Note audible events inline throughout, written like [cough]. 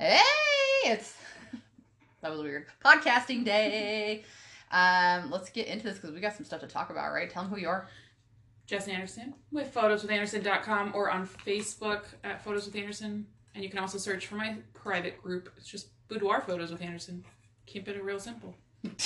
Hey, it's that was weird. Podcasting day. Um, let's get into this because we got some stuff to talk about, right? Tell them who you are. Jess Anderson with photoswithanderson.com or on Facebook at Photos with Anderson. And you can also search for my private group. It's just Boudoir Photos with Anderson. Keep it real simple. [laughs]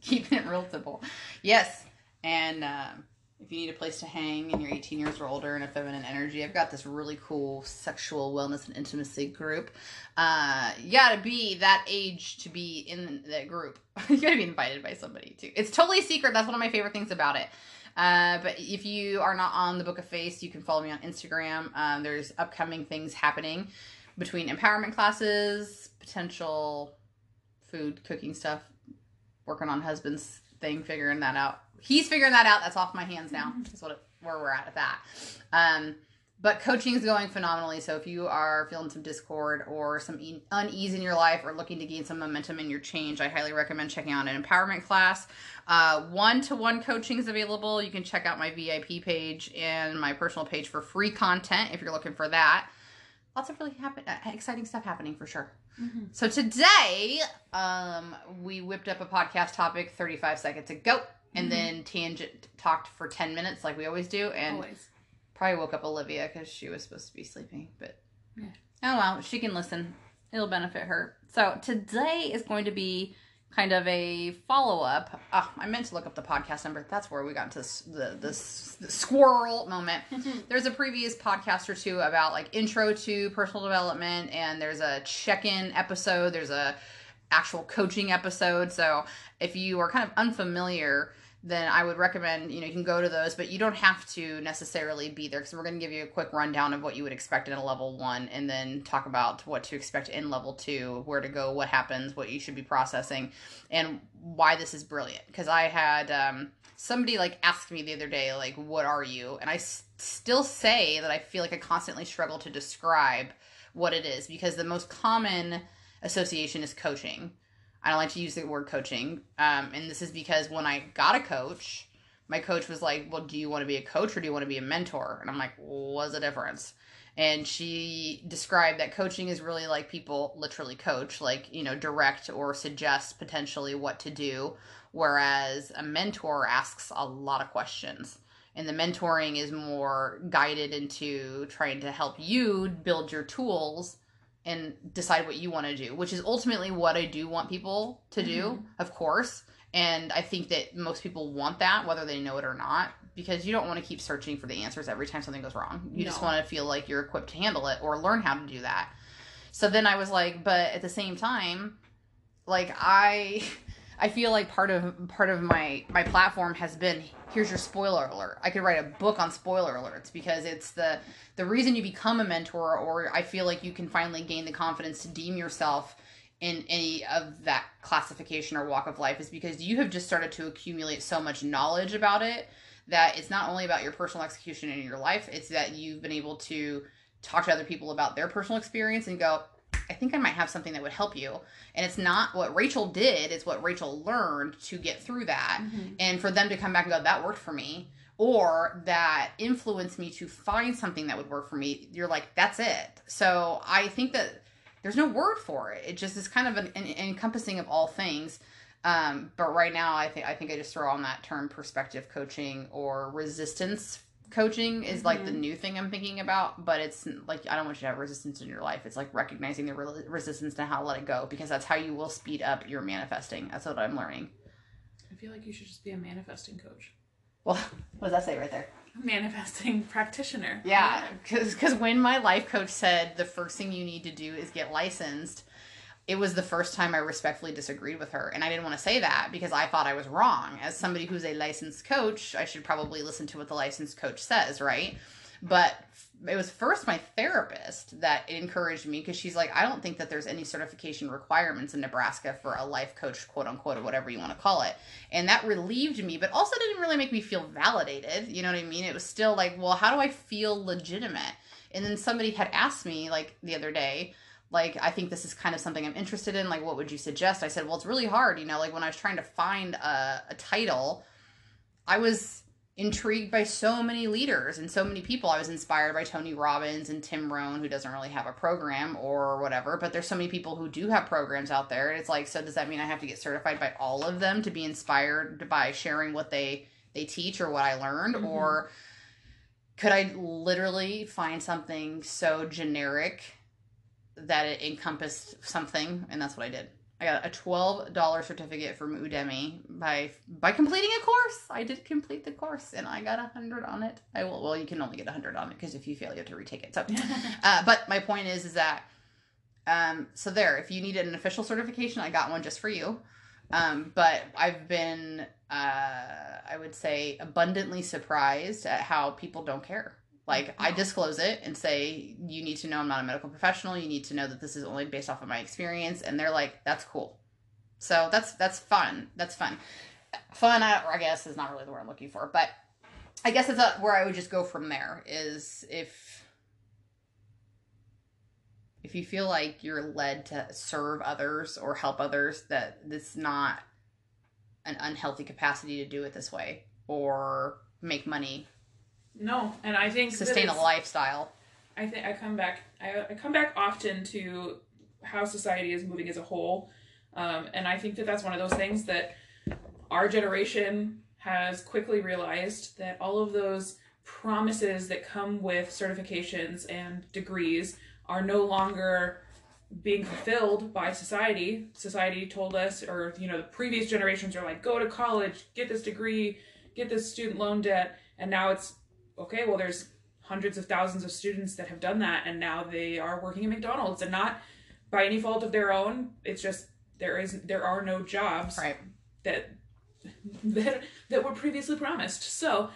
Keeping it real simple. Yes. And um, if you need a place to hang and you're 18 years or older and a feminine energy, I've got this really cool sexual wellness and intimacy group. Uh, you gotta be that age to be in that group. [laughs] you gotta be invited by somebody too. It's totally secret. That's one of my favorite things about it. Uh, but if you are not on the Book of Face, you can follow me on Instagram. Um, there's upcoming things happening between empowerment classes, potential food, cooking stuff, working on husband's thing, figuring that out. He's figuring that out. That's off my hands now. That's what it, where we're at at that. Um, but coaching is going phenomenally. So if you are feeling some discord or some e- unease in your life or looking to gain some momentum in your change, I highly recommend checking out an empowerment class. One to one coaching is available. You can check out my VIP page and my personal page for free content if you're looking for that. Lots of really happen- uh, exciting stuff happening for sure. So today, um, we whipped up a podcast topic 35 seconds ago, and mm-hmm. then tangent talked for 10 minutes like we always do, and Always. probably woke up Olivia because she was supposed to be sleeping. But Yeah. oh well, she can listen. It'll benefit her. So today is going to be kind of a follow up. Oh, ah, I meant to look up the podcast number. That's where we got into this, the this the squirrel moment. [laughs] there's a previous podcast or two about like intro to personal development, and there's a check in episode. There's a actual coaching episode. So if you are kind of unfamiliar, then I would recommend you know you can go to those, but you don't have to necessarily be there because we're going to give you a quick rundown of what you would expect in a level one, and then talk about what to expect in level two, where to go, what happens, what you should be processing, and why this is brilliant. Because I had um, somebody like ask me the other day like, "What are you?" and I s- still say that I feel like I constantly struggle to describe what it is because the most common association is coaching. I don't like to use the word coaching. Um, and this is because when I got a coach, my coach was like, Well, do you want to be a coach or do you want to be a mentor? And I'm like, What's the difference? And she described that coaching is really like people literally coach, like, you know, direct or suggest potentially what to do. Whereas a mentor asks a lot of questions. And the mentoring is more guided into trying to help you build your tools and decide what you want to do, which is ultimately what I do want people to do, Mhm. of course. And I think that most people want that, whether they know it or not, because you don't want to keep searching for the answers every time something goes wrong. You just want to feel like you're equipped to handle it or learn how to do that. So then I was like, but at the same time, like I [laughs] I feel like part of part of my my platform has been here's your spoiler alert. I could write a book on spoiler alerts because it's the the reason you become a mentor or I feel like you can finally gain the confidence to deem yourself in any of that classification or walk of life is because you have just started to accumulate so much knowledge about it that it's not only about your personal execution in your life, it's that you've been able to talk to other people about their personal experience and go, I think I might have something that would help you. And it's not what Rachel did, it's what Rachel learned to get through that. Mhm. And for them to come back and go, that worked for me, or that influenced me to find something that would work for me, you're like, that's it. So I think that there's no word for it. It just is kind of an, an encompassing of all things. Um, but right now, I think I think I just throw on that term perspective coaching or resistance coaching is like the Mhm. new thing I'm thinking about. But it's like I don't want you to have resistance in your life. It's like recognizing the re- resistance and how to let it go because that's how you will speed up your manifesting. That's what I'm learning. I feel like you should just be a manifesting coach, Well, [laughs] what does that say right there? manifesting [laughs] practitioner. Yeah, because when my life coach said the first thing you need to do is get licensed, it was the first time I respectfully disagreed with her. And I didn't want to say that because I thought I was wrong. As somebody who's a licensed coach, I should probably listen to what the licensed coach says, right? But it was first my therapist that encouraged me because she's like, I don't think that there's any certification requirements in Nebraska for a life coach, quote unquote, or whatever you want to call it. And that relieved me, but also didn't really make me feel validated. You know what I mean? It was still like, well, how do I feel legitimate? And then somebody had asked me, like, the other day, like, I think this is kind of something I'm interested in. Like, what would you suggest? I said, well, it's really hard. You know, like when I was trying to find a, a title, I was intrigued by so many leaders and so many people. I was inspired by Tony Robbins and Tim Rohn, who doesn't really have a program or whatever, but there's so many people who do have programs out there. And it's like, so does that mean I have to get certified by all of them to be inspired by sharing what they they teach or what I learned, Mhm. or could I literally find something so generic that it encompassed something, and that's what I did. I got a twelve dollar certificate from Udemy by by completing a course. I did complete the course, and I got a hundred on it. I will. Well, you can only get a hundred on it because if you fail, you have to retake it. So, [laughs] uh, but my point is, is that um, so there. If you needed an official certification, I got one just for you. Um, but I've been, uh, I would say, abundantly surprised at how people don't care. Like I disclose it and say, you need to know I'm not a medical professional. You need to know that this is only based off of my experience, and they're like, that's cool. So that's that's fun. That's fun. Fun, I, I guess, is not really the word I'm looking for, but I guess that's a, where I would just go from there. Is if if you feel like you're led to serve others or help others, that it's not an unhealthy capacity to do it this way or make money, no, and I think sustain a lifestyle. I think I come back. I, I come back often to how society is moving as a whole, um, and I think that that's one of those things that our generation has quickly realized that all of those promises that come with certifications and degrees are no longer being fulfilled by society. Society told us, or you know, the previous generations are like, go to college, get this degree, get this student loan debt, and now it's okay. Well, there's hundreds of thousands of students that have done that and now they are working at McDonald's and not by any fault of their own it's just there is there are no jobs Right. that that that were previously promised so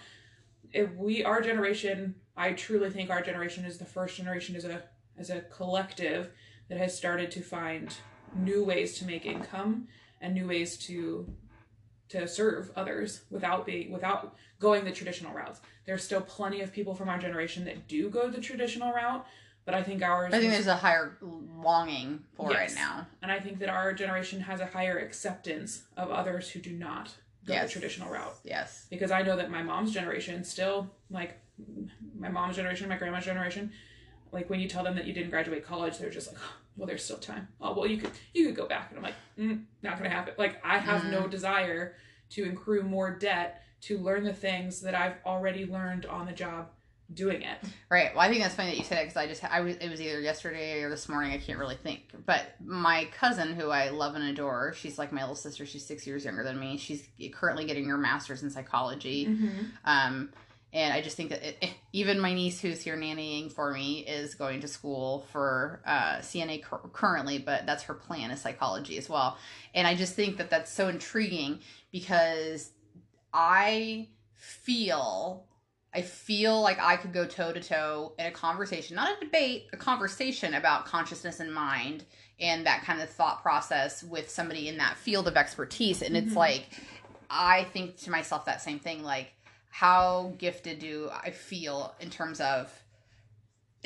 if we our generation I truly think our generation is the first generation as a as a collective that has started to find new ways to make income and new ways to to serve others without being without going the traditional routes. There's still plenty of people from our generation that do go the traditional route, but I think ours I think was- there's a higher longing for Yes. it now. and I think that our generation has a higher acceptance of others who do not go Yes. the traditional route. Yes. Because I know that my mom's generation still like my mom's generation, my grandma's generation, like when you tell them that you didn't graduate college, they're just like, "Oh, well, there's still time. Oh, well, you could you could go back, and I'm like, mm, not gonna happen. Like I have Mm. no desire to accrue more debt to learn the things that I've already learned on the job doing it. Right. Well, I think that's funny that you said it because I just I was it was either yesterday or this morning. I can't really think. But my cousin, who I love and adore, she's like my little sister. She's six years younger than me. She's currently getting her master's in psychology. Mm-hmm. Um, and I just think that it, even my niece, who's here nannying for me, is going to school for uh, CNA cur- currently, but that's her plan is psychology as well. And I just think that that's so intriguing because I feel I feel like I could go toe to toe in a conversation, not a debate, a conversation about consciousness and mind and that kind of thought process with somebody in that field of expertise. And it's Mhm. like, I think to myself that same thing, like, how gifted do I feel in terms of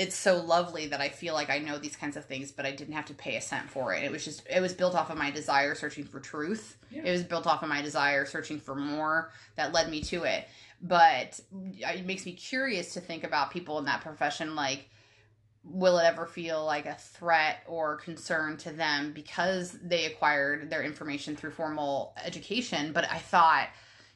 it's so lovely that I feel like I know these kinds of things, but I didn't have to pay a cent for it. It was just, it was built off of my desire searching for truth. Yeah. It was built off of my desire searching for more that led me to it. But it makes me curious to think about people in that profession. Like, will it ever feel like a threat or concern to them because they acquired their information through formal education? But I thought,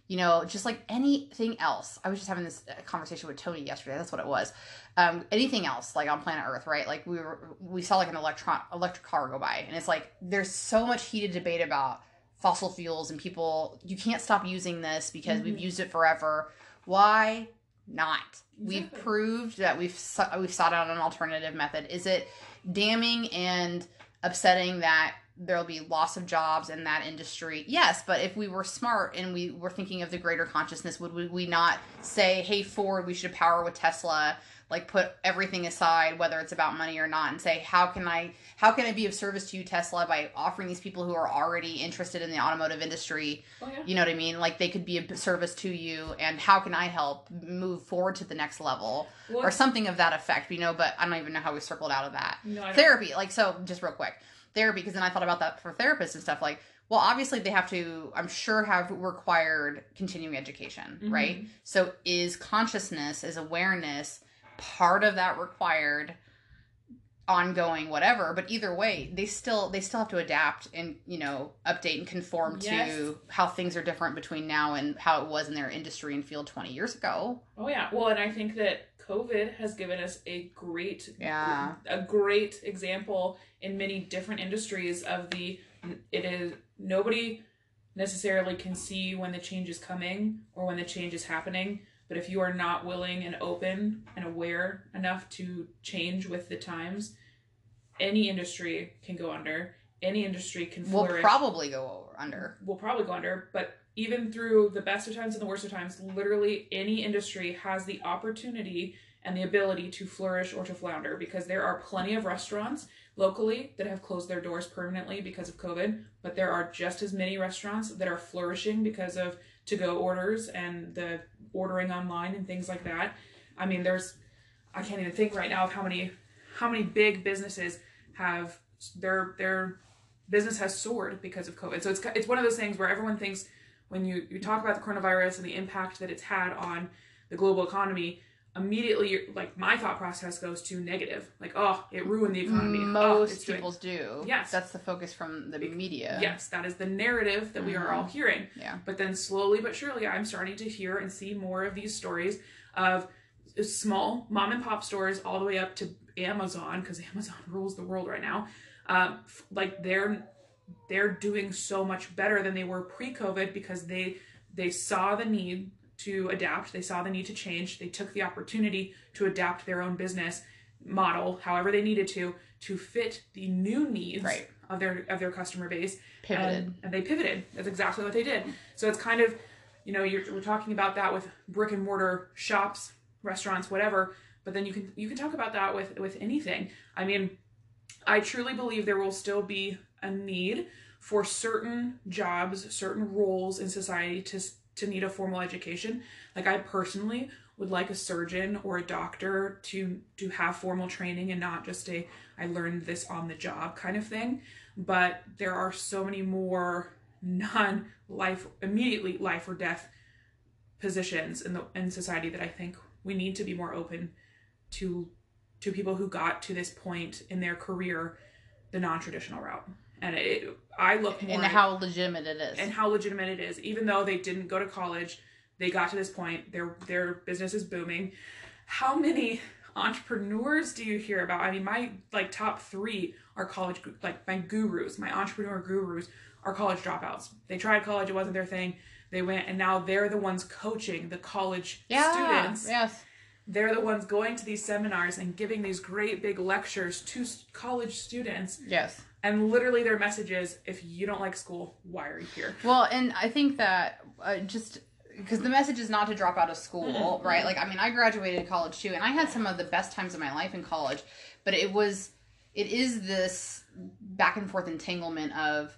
you know, just like anything else, I was just having this conversation with Tony yesterday. That's what it was. Um, anything else, like on planet Earth, right? Like we were, we saw like an electron electric car go by, and it's like there's so much heated debate about fossil fuels and people. You can't stop using this because we've Mhm. used it forever. Why not? We've proved that we've we've sought out an alternative method. Is it damning and upsetting that there'll be loss of jobs in that industry? Yes, but if we were smart and we were thinking of the greater consciousness, would we, we not say, "Hey Ford, we should power with Tesla"? Like put everything aside, whether it's about money or not, and say, "How can I how can I be of service to you, Tesla, by offering these people who are already interested in the automotive industry Oh yeah. you know what I mean? Like they could be a service to you, and how can I help move forward to the next level Well, or something of that effect? You know, but I don't even know how we circled out of that. no, Therapy, like so, just real quick, therapy, because then I thought about that for therapists and stuff. Like, well obviously they have to i'm sure have required continuing education Mhm. right so is consciousness is awareness part of that required ongoing whatever but either way they still they still have to adapt and you know update and conform Yes. to how things are different between now and how it was in their industry and field 20 years ago Oh yeah. Well, and I think that COVID has given us a great Yeah. a great example in many different industries of the it is nobody necessarily can see when the change is coming or when the change is happening but if you are not willing and open and aware enough to change with the times any industry can go under. Any industry can we'll flourish. probably go over under. Will probably go under, but even through the best of times and the worst of times, literally any industry has the opportunity and the ability to flourish or to flounder because there are plenty of restaurants locally that have closed their doors permanently because of COVID, but there are just as many restaurants that are flourishing because of to go orders and the ordering online and things like that. I mean, there's I can't even think right now of how many how many big businesses have their their business has soared because of COVID. So it's it's one of those things where everyone thinks when you you talk about the coronavirus and the impact that it's had on the global economy, immediately you're, like my thought process goes to negative. Like, oh, it ruined the economy. oh, most doing- people's do Yes. that's the focus from the media Yes, that is the narrative that we are all hearing. yeah But then slowly but surely, I'm starting to hear and see more of these stories of small mom and pop stores all the way up to Amazon because Amazon [laughs] rules the world right now. Um, like they're they're doing so much better than they were pre-COVID because they they saw the need to adapt. They saw the need to change. They took the opportunity to adapt their own business model, however they needed to, to fit the new needs Right. of their of their customer base pivoted and, and they pivoted. That's exactly what they did. So it's kind of, you know, you're, we're talking about that with brick and mortar shops, restaurants, whatever. But then you can you can talk about that with with anything. I mean, I truly believe there will still be a need for certain jobs, certain roles in society to to need a formal education. Like I personally would like a surgeon or a doctor to to have formal training and not just a I learned this on the job kind of thing. But there are so many more non life immediately life or death positions in the in society that I think we need to be more open to to people who got to this point in their career the non-traditional route. And it I look more and how legitimate it is and how legitimate it is. Even though they didn't go to college, they got to this point. Their their business is booming. How many entrepreneurs do you hear about? I mean, my like top three are college like my gurus, my entrepreneur gurus are college dropouts. They tried college, it wasn't their thing. They went and now they're the ones coaching the college yeah students yes they're the ones going to these seminars and giving these great big lectures to college students yes and literally their message is if you don't like school why are you here Well, and I think that uh, just because the message is not to drop out of school, Mm-hmm. right? Like, I mean, I graduated college too, and I had some of the best times of my life in college, but it was, it is this back and forth entanglement of,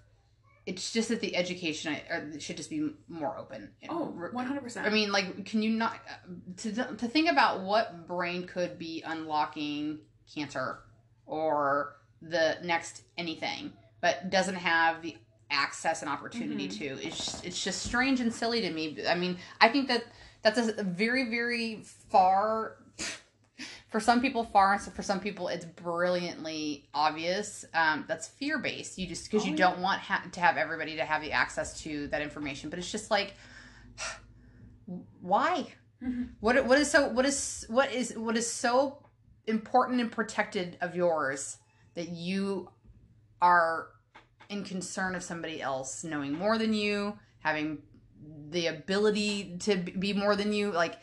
it's just that the education I- uh, should just be more open. oh 100% I mean, like, can you not to to think about what brain could be unlocking cancer or the next anything, but doesn't have the access and opportunity to? It's it's just strange and silly to me. I mean, I think that that's a very very far. For some people, far, and for some people, it's brilliantly obvious. Um, that's fear based. You just because Oh, you yeah. don't want ha- to have everybody to have the access to that information. But it's just like, why Mhm. what what is so what is what is what is so important and protected of yours that you are in concern of somebody else knowing more than you having the ability to be more than you like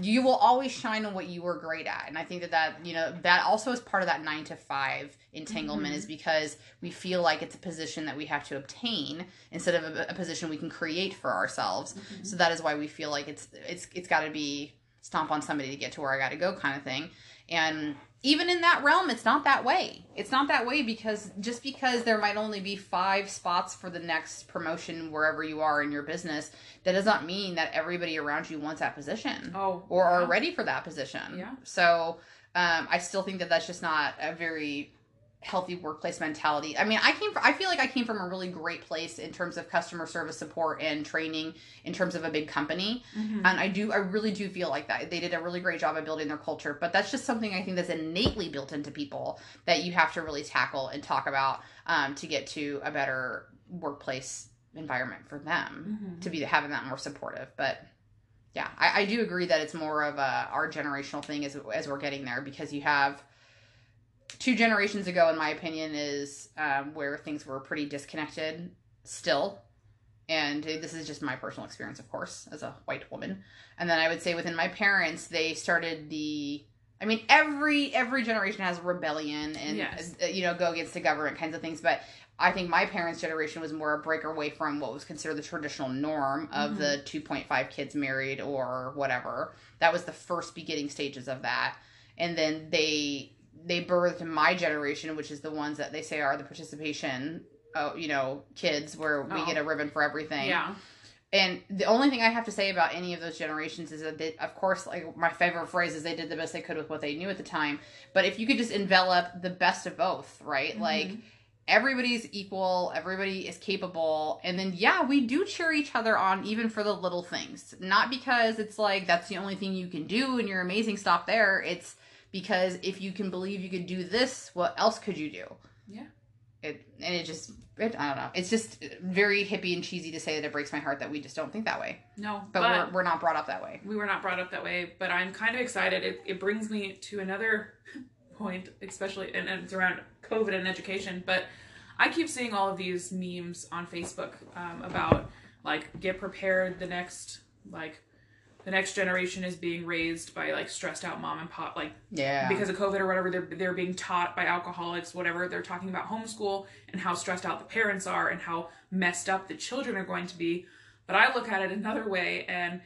you will always shine on what you were great at and i think that that you know that also is part of that nine to five entanglement Mhm. is because we feel like it's a position that we have to obtain instead of a, a position we can create for ourselves so that is why we feel like it's it's it's got to be stomp on somebody to get to where I got to go kind of thing. And even in that realm, it's not that way. It's not that way because just because there might only be five spots for the next promotion wherever you are in your business, that does not mean that everybody around you wants that position oh or are ready for that position. Yeah. So um, I still think that that's just not a very healthy workplace mentality. I mean, I came from, I feel like I came from a really great place in terms of customer service support and training in terms of a big company. Mm-hmm. And I do I really do feel like that. They did a really great job of building their culture, but that's just something I think that's innately built into people that you have to really tackle and talk about um, to get to a better workplace environment for them Mhm. to be having that more supportive. But yeah, I, I do agree that it's more of a our generational thing as as we're getting there because you have two generations ago, in my opinion, is um, where things were pretty disconnected still. And this is just my personal experience, of course, as a white woman. And then I would say within my parents, they started the. I mean, every every generation has rebellion and Yes. uh, you know go against the government kinds of things. But I think my parents' generation was more a break away from what was considered the traditional norm of Mhm. the 2.5 kids married or whatever. That was the first beginning stages of that. And then they they birthed my generation, which is the ones that they say are the participation, uh, you know, kids where we Oh. get a ribbon for everything. Yeah. And the only thing I have to say about any of those generations is that, they, of course, like my favorite phrase is they did the best they could with what they knew at the time. But if you could just envelop the best of both, right? Mhm. Like everybody's equal, everybody is capable, and then yeah, we do cheer each other on even for the little things. Not because it's like that's the only thing you can do and you're amazing, stop there. It's because if you can believe you could do this, what else could you do? Yeah. It and it just it, I don't know. It's just very hippie and cheesy to say that it breaks my heart that we just don't think that way. No, But, but, we're, we're not brought up that way. we were not brought up that way. But I'm kind of excited. It, it brings me to another [laughs] point, especially and, and it's around COVID and education. But I keep seeing all of these memes on Facebook um, about like get prepared. The next like the next generation is being raised by like stressed out mom and pop like Yeah. because of COVID or whatever, they're they're being taught by alcoholics, whatever. They're talking about homeschool and how stressed out the parents are and how messed up the children are going to be. But I look at it another way, and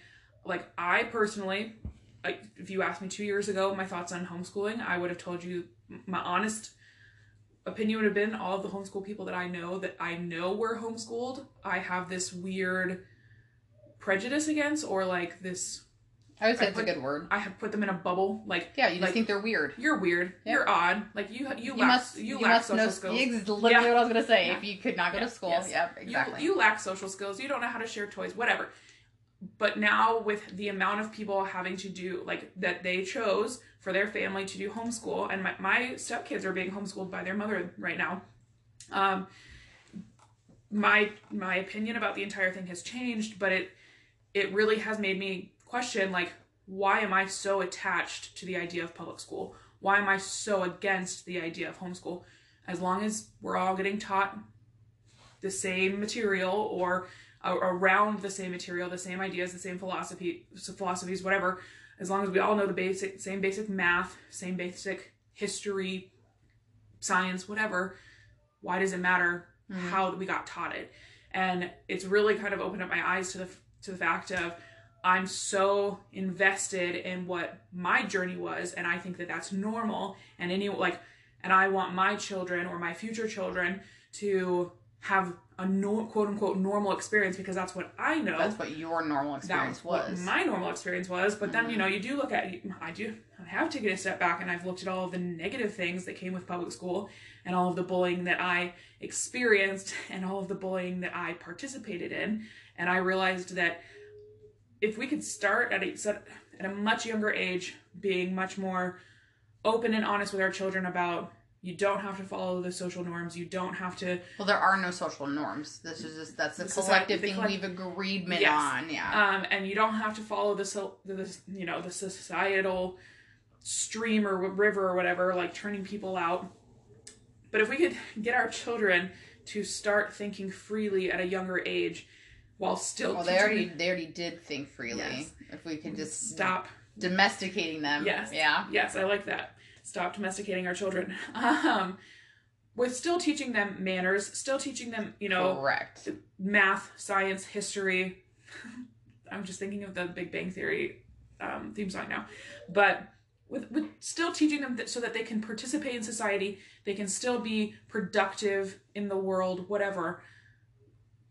like I personally, like if you asked me two years ago my thoughts on homeschooling, I would have told you my honest opinion would have been all of the homeschool people that I know that I know were homeschooled. I have this weird prejudice against, or like this. I would say it's a good word. I have put them in a bubble, like Yeah, you just like- think they're weird. you're weird. Yeah. You're odd. Like you, you, You lack, must you, you, lack must social know skills. It's literally Yeah. what I was gonna say. Yeah. If you could not go Yeah. to school, Yes. yep, exactly. You, you lack social skills. You don't know how to share toys. Whatever. But now with the amount of people having to do like that they chose for their family to do homeschool, and my, my stepkids are being homeschooled by their mother right now. Um, my my opinion about the entire thing has changed, but it it really has made me question like why am I so attached to the idea of public school? Why am I so against the idea of homeschool? As long as we're all getting taught the same material or around the same material, the same ideas, the same philosophy, philosophies, whatever. As long as we all know the basic, same basic math, same basic history, science, whatever. Why does it matter Mhm. how we got taught it? And it's really kind of opened up my eyes to the to the fact of I'm so invested in what my journey was, and I think that that's normal. And any like, and I want my children or my future children to have a no, quote unquote normal experience because that's what I know. That's what your normal experience what was. my normal experience was. But then, you Mhm. know, you do look at, I do, I have taken a step back and I've looked at all of the negative things that came with public school and all of the bullying that I experienced and all of the bullying that I participated in. And I realized that if we could start at a, at a much younger age, being much more open and honest with our children about you don't have to follow the social norms, you don't have to well, there are no social norms. This is just that's a collective thing collect- we've agreed Yes. on. Yeah. um, and you don't have to follow the, so- the you know the societal stream or river or whatever like turning people out but if we could get our children to start thinking freely at a younger age while still well, they already they already did think freely. Yes. If we could just stop domesticating them. Yes. Yeah. yes i like that stop domesticating our children [laughs] um, with still teaching them manners still teaching them you know Correct. math, science, history. [laughs] I'm just thinking of the Big Bang Theory um, theme song now, but with, with still teaching them that so that they can participate in society, they can still be productive in the world, whatever.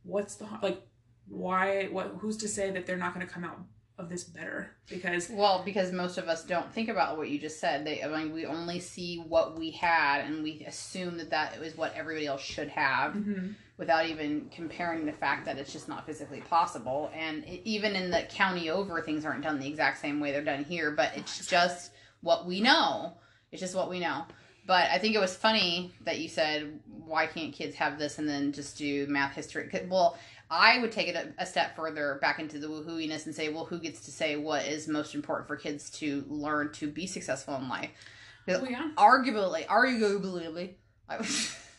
What's the like? Why? What? Who's to say that they're not going to come out of this better because Well, because most of us don't think about what you just said. They, I mean, we only see what we had, and we assume that that is what everybody else should have, Mhm. without even comparing the fact that it's just not physically possible. And it, even in the county over, things aren't done the exact same way they're done here. But it's just what we know. It's just what we know. But I think it was funny that you said, "Why can't kids have this?" and then just do math history. Well, I would take it a, a step further back into the woohooiness and say, well, who gets to say what is most important for kids to learn to be successful in life? oh yeah Arguably, arguably, I would,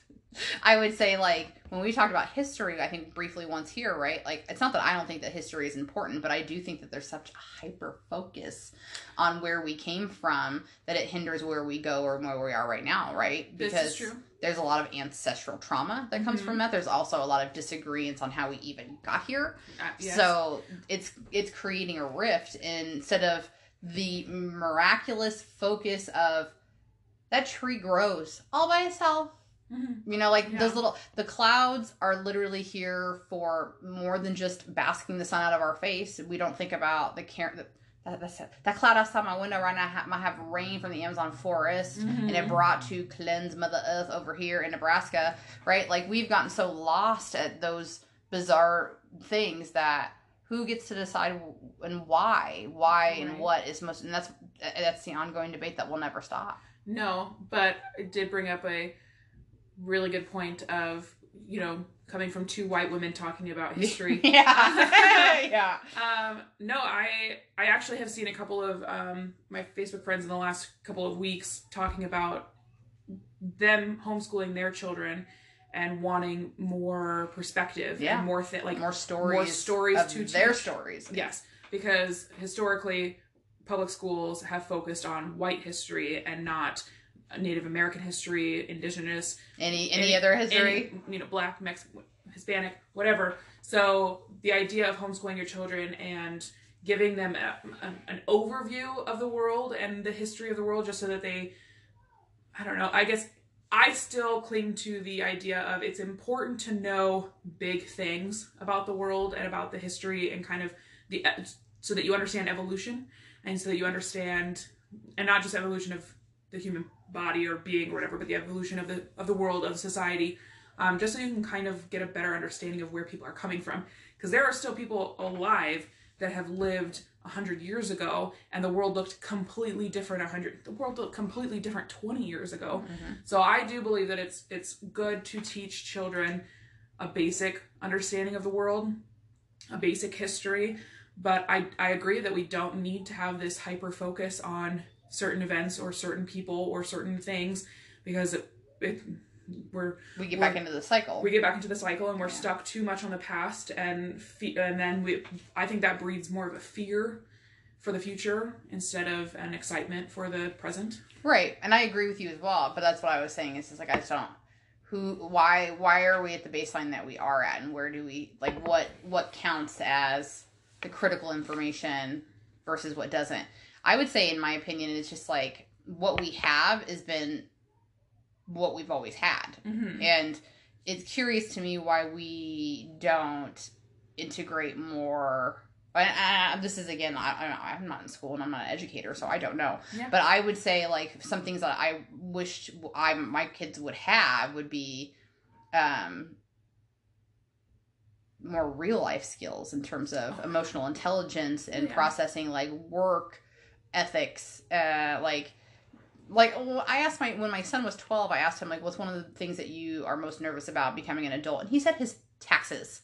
[laughs] I would say like when we talked about history, I think briefly once here, right? Like it's not that I don't think that history is important, but I do think that there's such a hyper focus on where we came from that it hinders where we go or where we are right now, right? this is true there's a lot of ancestral trauma that comes Mhm. from that. There's also a lot of disagreements on how we even got here. Uh, yes. So it's it's creating a rift instead of the miraculous focus of that tree grows all by itself. Mhm. You know, like Yeah. those little the clouds are literally here for more than just basking the sun out of our face. We don't think about the care that that, that's it. that cloud outside my window right now ha- might have rain from the Amazon forest and it Mhm. brought to cleanse Mother Earth over here in Nebraska, right? Like we've gotten so lost at those bizarre things that who gets to decide and why, why and what is most, and that's that's the ongoing debate that will never stop. No, but it did bring up a really good point of, you know, coming from two white women talking about [laughs] history. yeah, [laughs] yeah. [laughs] um, no, I I actually have seen a couple of um, my Facebook friends in the last couple of weeks talking about them homeschooling their children and wanting more perspective Yeah. and more th- like more stories, more stories of to their teach. stories. Yes, because historically, public schools have focused on white history and not Native American history, indigenous, Any any, Any- other history? any, you know, black, Mexican, Hispanic, whatever. So the idea of homeschooling your children and giving them a, a- an overview of the world and the history of the world, just so that they, I don't know. I guess I still cling to the idea of it's important to know big things about the world and about the history and kind of the so that you understand evolution and so that you understand and not just evolution of the human body or being or whatever, but the evolution of the of the world of society, um, just so you can kind of get a better understanding of where people are coming from. Because there are still people alive that have lived hundred years ago, and the world looked completely different. hundred, the world looked completely different twenty years ago. Mhm. So I do believe that it's it's good to teach children a basic understanding of the world, a basic history. But I, I agree that we don't need to have this hyper focus on certain events or certain people or certain things because it, it we're We get Well, back into the cycle. we get back into the cycle and we're Yeah. stuck too much on the past and fe- and then we I think that breeds more of a fear for the future instead of an excitement for the present. Right, and I agree with you as well. But that's what I was saying. Is just like I just don't. Who? Why? Why are we at the baseline that we are at, and where do we like what? What counts as the critical information versus what doesn't? I would say, in my opinion, it's just like what we have has been what we've always had, Mm-hmm. and it's curious to me why we don't integrate more. And uh, this is again, I, I, I'm not in school and I'm not an educator, so I don't know. Yeah. But I would say like some things that I wished I my kids would have would be, um, more real life skills in terms of emotional intelligence and Yeah. processing like work ethics, uh, like like I asked my when my son was 12 I asked him like what's one of the things that you are most nervous about becoming an adult and he said his taxes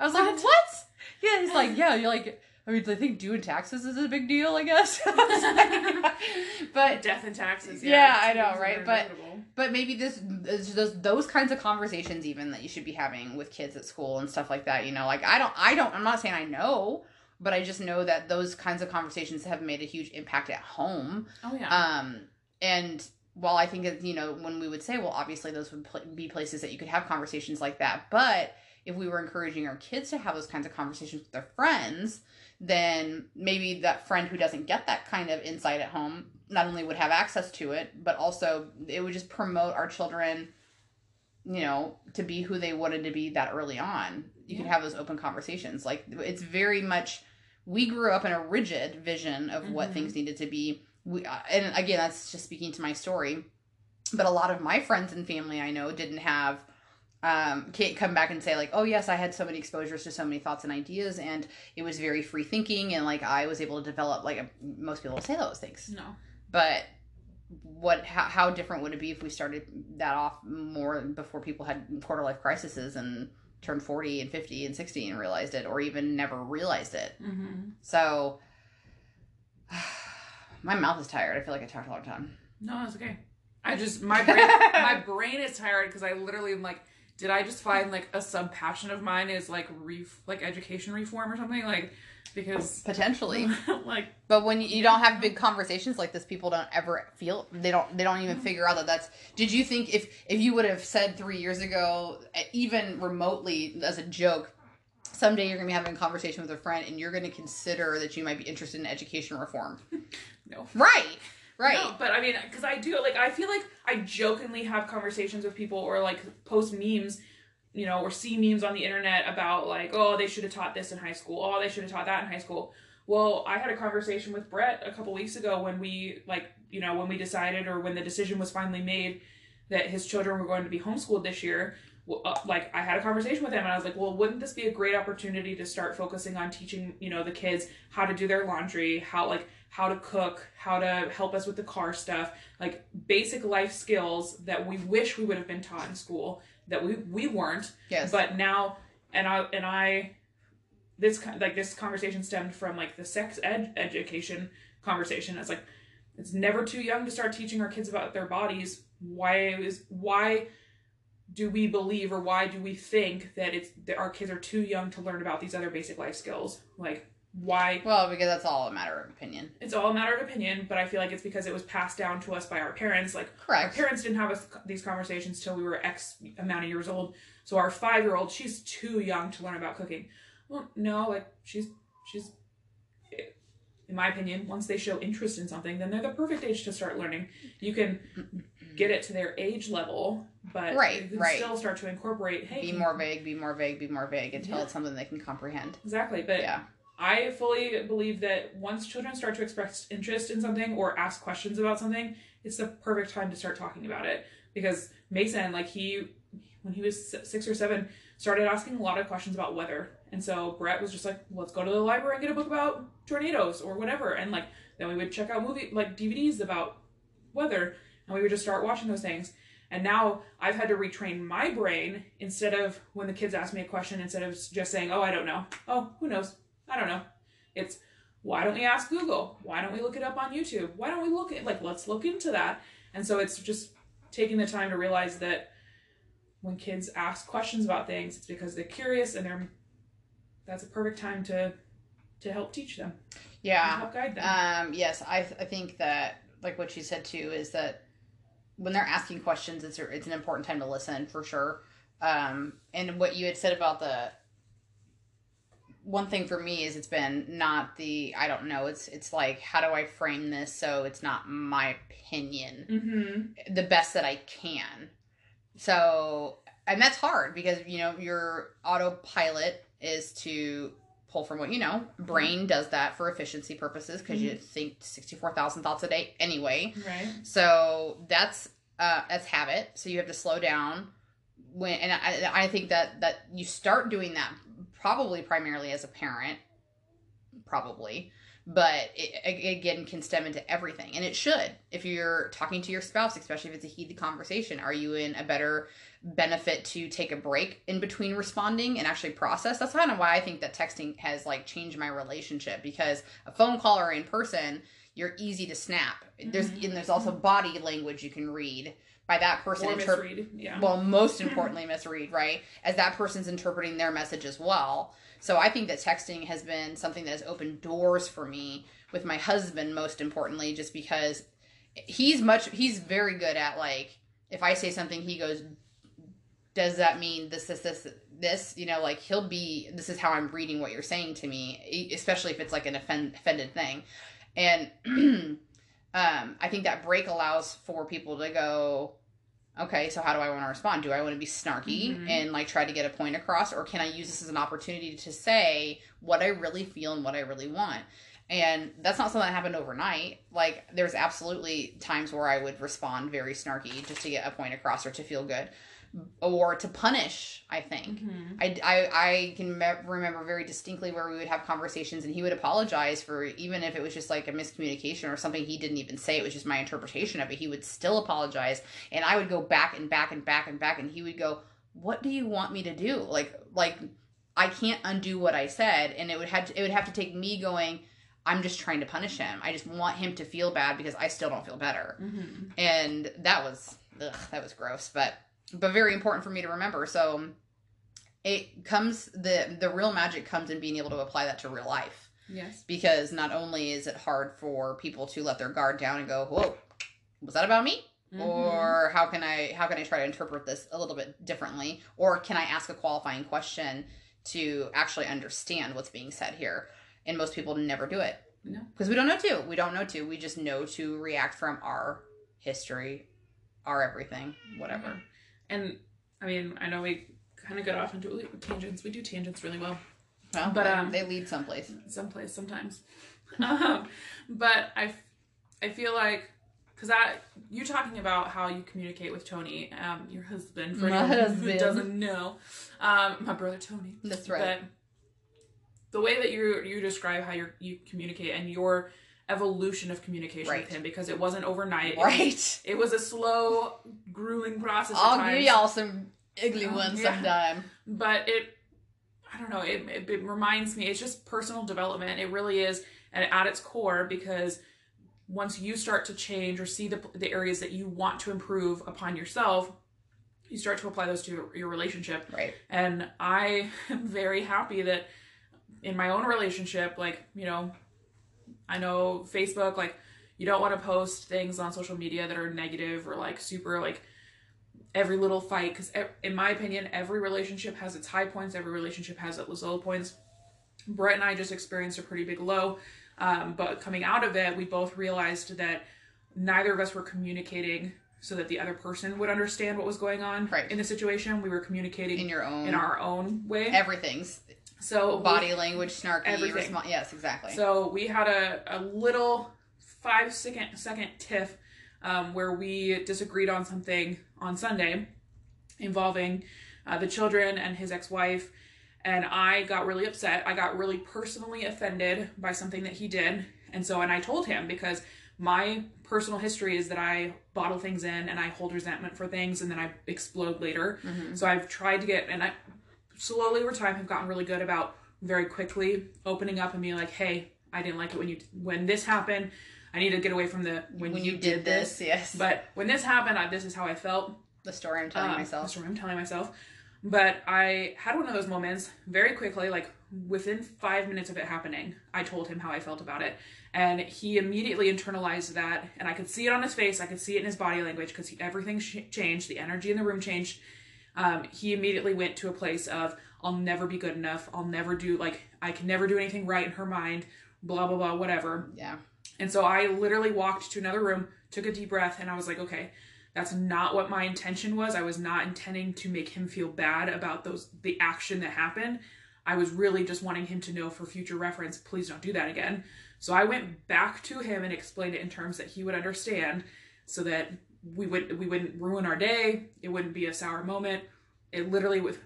I was like What? what yeah he's like yeah you're like I mean I think doing taxes is a big deal I guess [laughs] I was like, [laughs] but death and taxes. Yeah, it's- I know, right? But- but maybe this is those those kinds of conversations even that you should be having with kids at school and stuff like that you know like I don't I don't I'm not saying I know but I just know that those kinds of conversations have made a huge impact at home oh yeah, um, and while I think that, you know, when we would say, well, obviously those would pl- be places that you could have conversations like that. But if we were encouraging our kids to have those kinds of conversations with their friends, then maybe that friend who doesn't get that kind of insight at home not only would have access to it, but also it would just promote our children, you know, to be who they wanted to be that early on. You could Yeah. have those open conversations. Like it's very much we grew up in a rigid vision of what Mhm. things needed to be. We, uh, and again, that's just speaking to my story. But a lot of my friends and family I know didn't have um can't come back and say like oh yes i had so many exposures to so many thoughts and ideas and it was very free thinking and like i was able to develop like most people say those things No. but what how, how different would it be if we started that off more before people had quarter life crises and turned 40 and 50 and 60 and realized it or even never realized it Mm-hmm. so [sighs] my mouth is tired i feel like i talked a long time No, it's okay. I just my brain [laughs] my brain is tired because I literally am like, did I just find like a sub passion of mine is like ref like education reform or something like because potentially. [laughs] like but when you don't have big [laughs] conversations like this people don't ever feel they don't they don't even figure out that that's did you think if if you would have said three years ago even remotely as a joke someday you're gonna be having a conversation with a friend and you're gonna consider that you might be interested in education reform? [laughs] No. right right. No, but I mean, because I do like I feel like I jokingly have conversations with people or like post memes, you know, or see memes on the internet about like, oh, they should have taught this in high school. Oh, they should have taught that in high school. Well, I had a conversation with Brett a couple weeks ago when we like, you know, when we decided or when the decision was finally made that his children were going to be homeschooled this year. Uh, like I had a conversation with him and I was like, well, wouldn't this be a great opportunity to start focusing on teaching, you know, the kids how to do their laundry, how like how to cook, how to help us with the car stuff, like basic life skills that we wish we would have been taught in school that we we weren't. yes But now, and I and I, this like this conversation stemmed from like the sex ed education conversation. It's like it's never too young to start teaching our kids about their bodies. Why is why do we believe or why do we think that it's that our kids are too young to learn about these other basic life skills? Like why well because that's all a matter of opinion it's all a matter of opinion, but I feel like it's because it was passed down to us by our parents. Like Correct. our parents didn't have us these conversations till we were X amount of years old. So our five year old, she's too young to learn about cooking. Well, no, like she's she's in my opinion, once they show interest in something, then they're the perfect age to start learning. You can get it to their age level, but Right, you can right. still start to incorporate. Hey, be more vague be more vague be more vague until Yeah. it's something they can comprehend exactly. But yeah I fully believe that once children start to express interest in something or ask questions about something, it's the perfect time to start talking about it. Because Mason, like he, when he was six or seven, started asking a lot of questions about weather. And so Brett was just like, let's go to the library and get a book about tornadoes or whatever. And like, then we would check out movie, like DVDs about weather. And we would just start watching those things. And now I've had to retrain my brain instead of when the kids ask me a question, instead of just saying, oh, I don't know. Oh, who knows? I don't know. It's why don't we ask Google? Why don't we look it up on YouTube? Why don't we look at like let's look into that? And so it's just taking the time to realize that when kids ask questions about things, it's because they're curious and they're that's a perfect time to to help teach them. yeah help guide them. Um, yes, I, I think that like what she said too is that when they're asking questions, it's a, it's an important time to listen for sure. Um, and what you had said about the one thing for me is it's been not the I don't know. It's it's like how do I frame this so it's not my opinion mm-hmm. the best that I can. So, and that's hard because you know your autopilot is to pull from what you know. Brain does that for efficiency purposes because you think sixty four thousand thoughts a day anyway. Right. So that's uh, that's habit. So you have to slow down when, and I, I think that that you start doing that probably primarily as a parent, probably, but it, again can stem into everything, and it should. If you're talking to your spouse, especially if it's a heated conversation, are you in a better benefit to take a break in between responding and actually process? That's kind of why I think that texting has like changed my relationship because a phone call or in person you're easy to snap. There's Mhm. and there's also body language you can read by that person. Or interp- misread. Yeah. well, most [laughs] importantly, misread right as that person's interpreting their message as well. So I think that texting has been something that has opened doors for me with my husband. Most importantly, just because he's much he's very good at like if I say something, he goes, "Does that mean this, this, this, this?" You know, like he'll be, "This is how I'm reading what you're saying to me," especially if it's like an offend, offended thing, and [clears throat] um, I think that break allows for people to go, okay, so how do I want to respond? Do I want to be snarky Mhm. and like try to get a point across, or can I use this as an opportunity to say what I really feel and what I really want? And that's not something that happened overnight. Like, there's absolutely times where I would respond very snarky just to get a point across or to feel good or to punish, I think. Mhm. I, I, I can me- remember very distinctly where we would have conversations and he would apologize for even if it was just like a miscommunication or something he didn't even say, it was just my interpretation of it. He would still apologize. And I would go back and back and back and back and he would go, What do you want me to do? Like, like, I can't undo what I said. And it would have to, it would have to take me going, I'm just trying to punish him. I just want him to feel bad because I still don't feel better Mhm. and that was ugh, that was gross but but very important for me to remember. So it comes the the real magic comes in being able to apply that to real life. Yes. because not only is it hard for people to let their guard down and go whoa was that about me? Mhm. or how can i how can i try to interpret this a little bit differently? Or can i ask a qualifying question to actually understand what's being said here? And most people never do it. No. because we don't know to we don't know to we just know to react from our history our everything whatever And I mean, I know we kind of got off into tangents. We do tangents really well. well, But, they- um, they lead someplace someplace sometimes. [laughs] um, but I feel like because I you talking about how you communicate with Tony, um, your husband, for My anyone who husband. doesn't know, um, my brother Tony. that's right But the way that you you describe how you you communicate and your evolution of communication Right. with him because it wasn't overnight. It was- right It was a slow, grueling process. i'll give y'all some ugly Oh, ones yeah. sometime but it i don't know it, it, it reminds me it's just personal development it really is and at its core because once you start to change or see the, the areas that you want to improve upon yourself you start to apply those to your relationship right and i [laughs] am very happy that in my own relationship like you know i know facebook like you don't want to post things on social media that are negative or like super like every little fight because in my opinion every relationship has its high points every relationship has its low points brett and i just experienced a pretty big low um, but coming out of it we both realized that neither of us were communicating so that the other person would understand what was going on Right. in the situation we were communicating in your own in our own way. everything's so body language snarky Everything. respo- yes exactly So we had a, a little five second second tiff um, where we disagreed on something on Sunday involving uh, the children and his ex wife. And I got really upset. I got really personally offended by something that he did. And so, and I told him because my personal history is that I bottle things in and I hold resentment for things and then I explode later. Mhm. So I've tried to get, and I slowly over time have gotten really good about very quickly opening up and being like, "Hey, I didn't like it when you when this happened. I need to get away from the when, when, you, did this, yes But when this happened, I, this is how I felt. the story i'm telling Um, myself That's what I'm telling myself. But I had one of those moments very quickly, like within five minutes of it happening. I told him how I felt about it, and he immediately internalized that. And I could see it on his face. I could see it in his body language because everything sh- changed. The energy in the room changed. Um, he immediately went to a place of I'll never be good enough. I'll never do like I can never do anything right in her mind. Blah blah blah. Whatever. yeah And so I literally walked to another room, took a deep breath, and I was like, okay, that's not what my intention was. I was not intending to make him feel bad about those the action that happened. I was really just wanting him to know for future reference, please don't do that again. So I went back to him and explained it in terms that he would understand so that we would we wouldn't ruin our day. It wouldn't be a sour moment. It literally with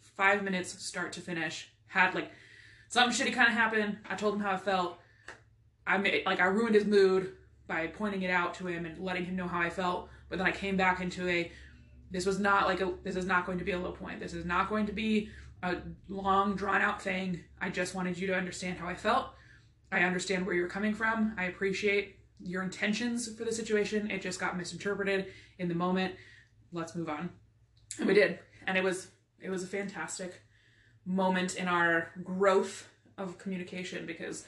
five minutes start to finish had like something shitty kind of happened. I told him how I felt. I made like I ruined his mood by pointing it out to him and letting him know how I felt. But then I came back into a this was not like a this is not going to be a low point. This is not going to be a long drawn out thing. I just wanted you to understand how I felt. I understand where you're coming from. I appreciate your intentions for the situation. It just got misinterpreted in the moment. Let's move on. And we did. And it was it was a fantastic moment in our growth of communication because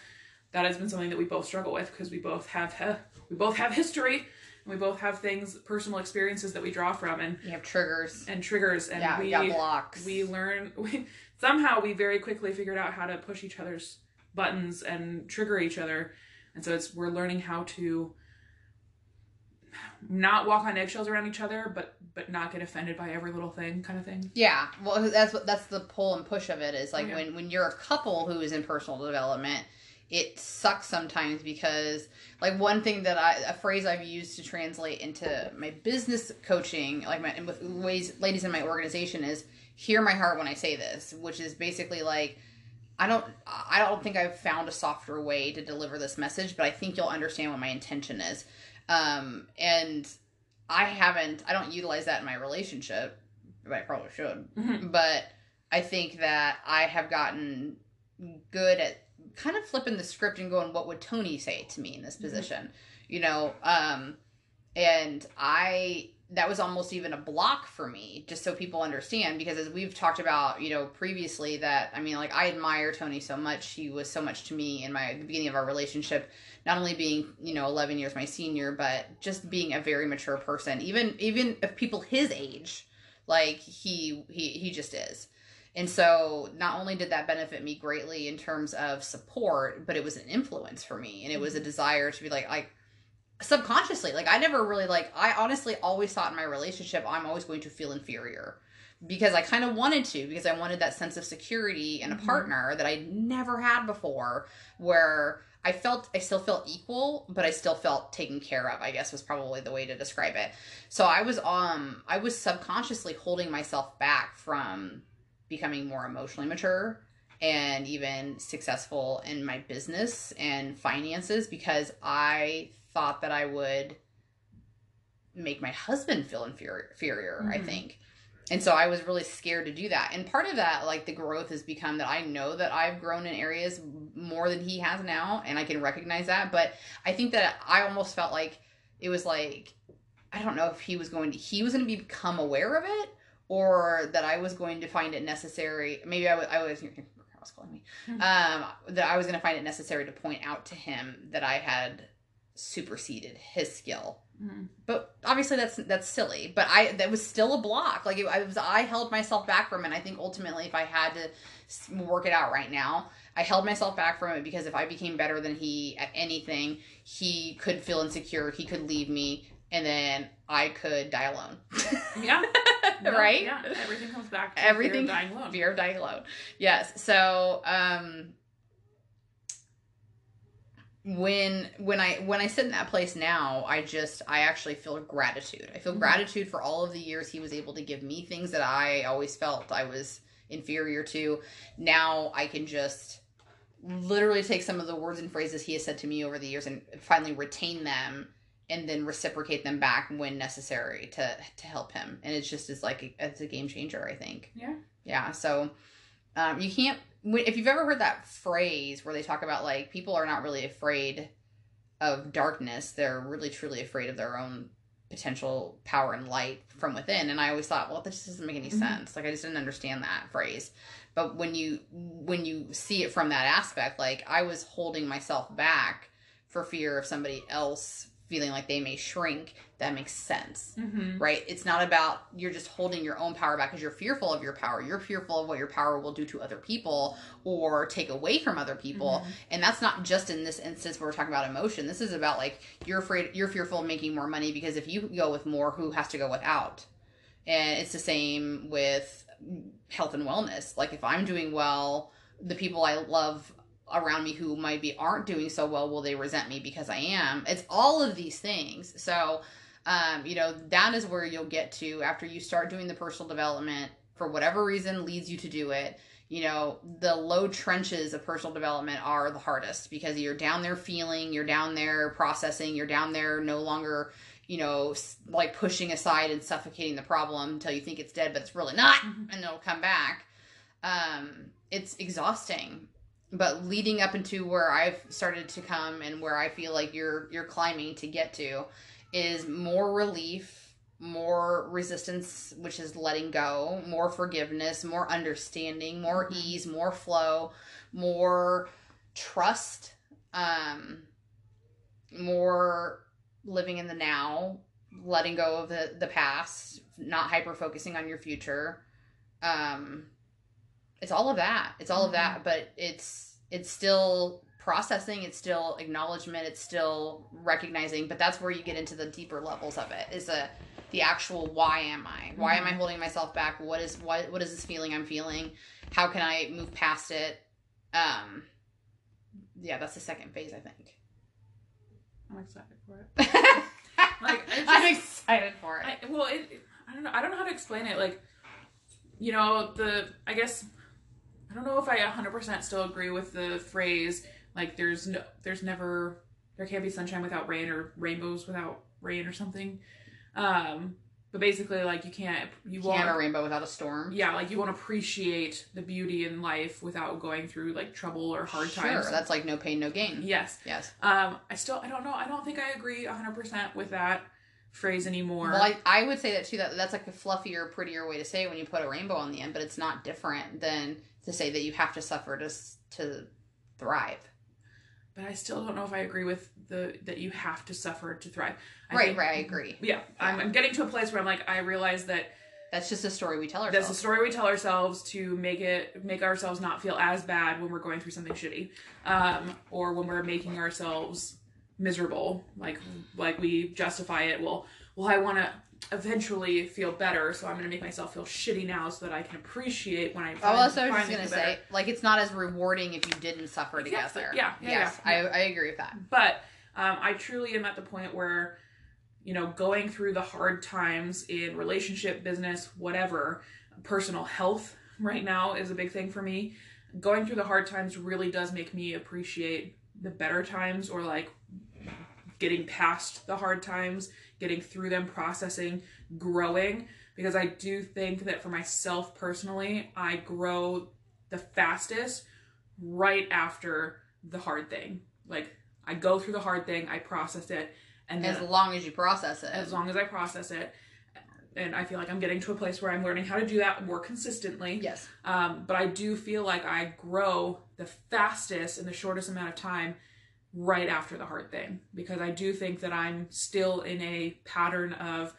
that has been something that we both struggle with because we both have we both have history and we both have things personal experiences that we draw from and you have triggers and triggers and yeah we we got blocks we learn we, somehow we very quickly figured out how to push each other's buttons and trigger each other and so it's we're learning how to not walk on eggshells around each other, but but not get offended by every little thing, kind of thing. Yeah, well, that's what that's the pull and push of it. Is like yeah. when when you're a couple who is in personal development, it sucks sometimes because like one thing that I a phrase I've used to translate into my business coaching, like my with ways ladies in my organization is hear my heart when I say this, which is basically like. I don't I don't think I've found a softer way to deliver this message, but I think you'll understand what my intention is. Um, and I haven't I don't utilize that in my relationship, but I probably should Mhm. but I think that I have gotten good at kind of flipping the script and going, what would Tony say to me in this position? You know, um, and I that was almost even a block for me, just so people understand, because as we've talked about, you know, previously, that I mean, like I admire Tony so much. He was so much to me in my the beginning of our relationship. Not only being, you know, eleven years my senior, but just being a very mature person. Even even if people his age, like he he he just is. And so not only did that benefit me greatly in terms of support, but it was an influence for me and it was a mm-hmm. desire to be like like subconsciously like I never really like I honestly always thought in my relationship I'm always going to feel inferior because I kind of wanted to because I wanted that sense of security and a Mhm. partner that I never had before where I felt I still felt equal but I still felt taken care of I guess was probably the way to describe it. So I was um I was subconsciously holding myself back from becoming more emotionally mature and even successful in my business and finances because I thought that I would make my husband feel inferior, inferior I Mhm. think. And so I was really scared to do that. And part of that, like the growth has become that I know that I've grown in areas more than he has now, and I can recognize that. But I think that I almost felt like it was like, I don't know if he was going to, he was going to become aware of it or that I was going to find it necessary. Maybe I was, I was, was calling me, Hmm. um, that I was going to find it necessary to point out to him that I had superseded his skill Mhm. but obviously that's that's silly but i that was still a block like it, i was i held myself back from it and i think ultimately if i had to work it out right now i held myself back from it because if i became better than he at anything he could feel insecure he could leave me and then i could die alone Yeah. [laughs] No, right Yeah. Everything comes back to Everything- fear of dying alone. fear of dying alone yes so um when when i when i sit in that place now i just i actually feel gratitude i feel Mhm. gratitude for all of the years he was able to give me things that i always felt i was inferior to now i can just literally take some of the words and phrases he has said to me over the years and finally retain them and then reciprocate them back when necessary to to help him and it's just is like it's a game changer i think Yeah. yeah so um, you can't if you've ever heard that phrase where they talk about like people are not really afraid of darkness they're really truly afraid of their own potential power and light from within and i always thought well this doesn't make any Mhm. sense like i just didn't understand that phrase but when you when you see it from that aspect like i was holding myself back for fear of somebody else feeling like they may shrink that makes sense Mm-hmm. right? It's not about you're just holding your own power back because you're fearful of your power. You're fearful of what your power will do to other people or take away from other people. Mhm. And that's not just in this instance where we're talking about emotion. This is about like you're afraid, you're fearful of making more money because if you go with more, who has to go without? And it's the same with health and wellness. Like if I'm doing well, the people I love around me who might be aren't doing so well will they resent me because I am. It's all of these things. So um, you know, that is where you'll get to after you start doing the personal development for whatever reason leads you to do it. You know, the low trenches of personal development are the hardest because you're down there feeling, you're down there processing, you're down there no longer, you know, like pushing aside and suffocating the problem until you think it's dead, but it's really not, Mhm. and it'll come back. Um, it's exhausting but leading up into where I've started to come and where I feel like you're you're climbing to get to is more relief, more resistance, which is letting go, more forgiveness, more understanding, more Mhm. ease, more flow, more trust, um, more living in the now, letting go of the the past, not hyper focusing on your future. Um, it's all of that. It's all of that, but it's it's still processing it's still acknowledgement it's still recognizing but that's where you get into the deeper levels of it is a the actual why am i why am i holding myself back what is what what is this feeling i'm feeling how can i move past it um yeah that's the second phase i think I'm excited for it. [laughs] Like, I i'm excited for it I, well, it- I don't know. I don't know how to explain it. Like, you know, the I guess I don't know if I 100% still agree with the phrase like there's no there's never there can't be sunshine without rain or rainbows without rain or something. Um, but basically, like you can't you you won't can't have a rainbow without a storm yeah like you won't appreciate the beauty in life without going through like trouble or hard sure times. that's like no pain no gain yes. yes Um, I still I don't know. I don't think I agree 100% with that phrase anymore. Well, I, I would say that too. That that's like a fluffier, prettier way to say it when you put a rainbow on the end, but it's not different than to say that you have to suffer to to thrive. but I still don't know if I agree with the that you have to suffer to thrive. I right, think- right. I agree. Yeah, I'm, I'm getting to a place where I'm like, I realize that That's just a story we tell ourselves. that's a story we tell ourselves to make it make ourselves not feel as bad when we're going through something shitty, um, or when we're making ourselves miserable. Like like we justify it. Well, well, I want to eventually feel better, so I'm going to make myself feel shitty now so that I can appreciate when I. Oh, finally- also, I was just gonna say, like, it's not as rewarding if you didn't suffer to Exactly. get there. Yeah, yeah, yes, yeah, I, I agree with that. But um, I truly am at the point where, you know, going through the hard times in relationship, business, whatever, personal health right now is a big thing for me. Going through the hard times really does make me appreciate the better times or like getting past the hard times, getting through them, processing, growing. Because I do think that for myself personally, I grow the fastest right after the hard thing. Like I go through the hard thing, I process it, and then As long as you process it. as long as I process it, and I feel like I'm getting to a place where I'm learning how to do that more consistently. yes. Um, but I do feel like I grow the fastest in the shortest amount of time right after the hard thing because I do think that I'm still in a pattern of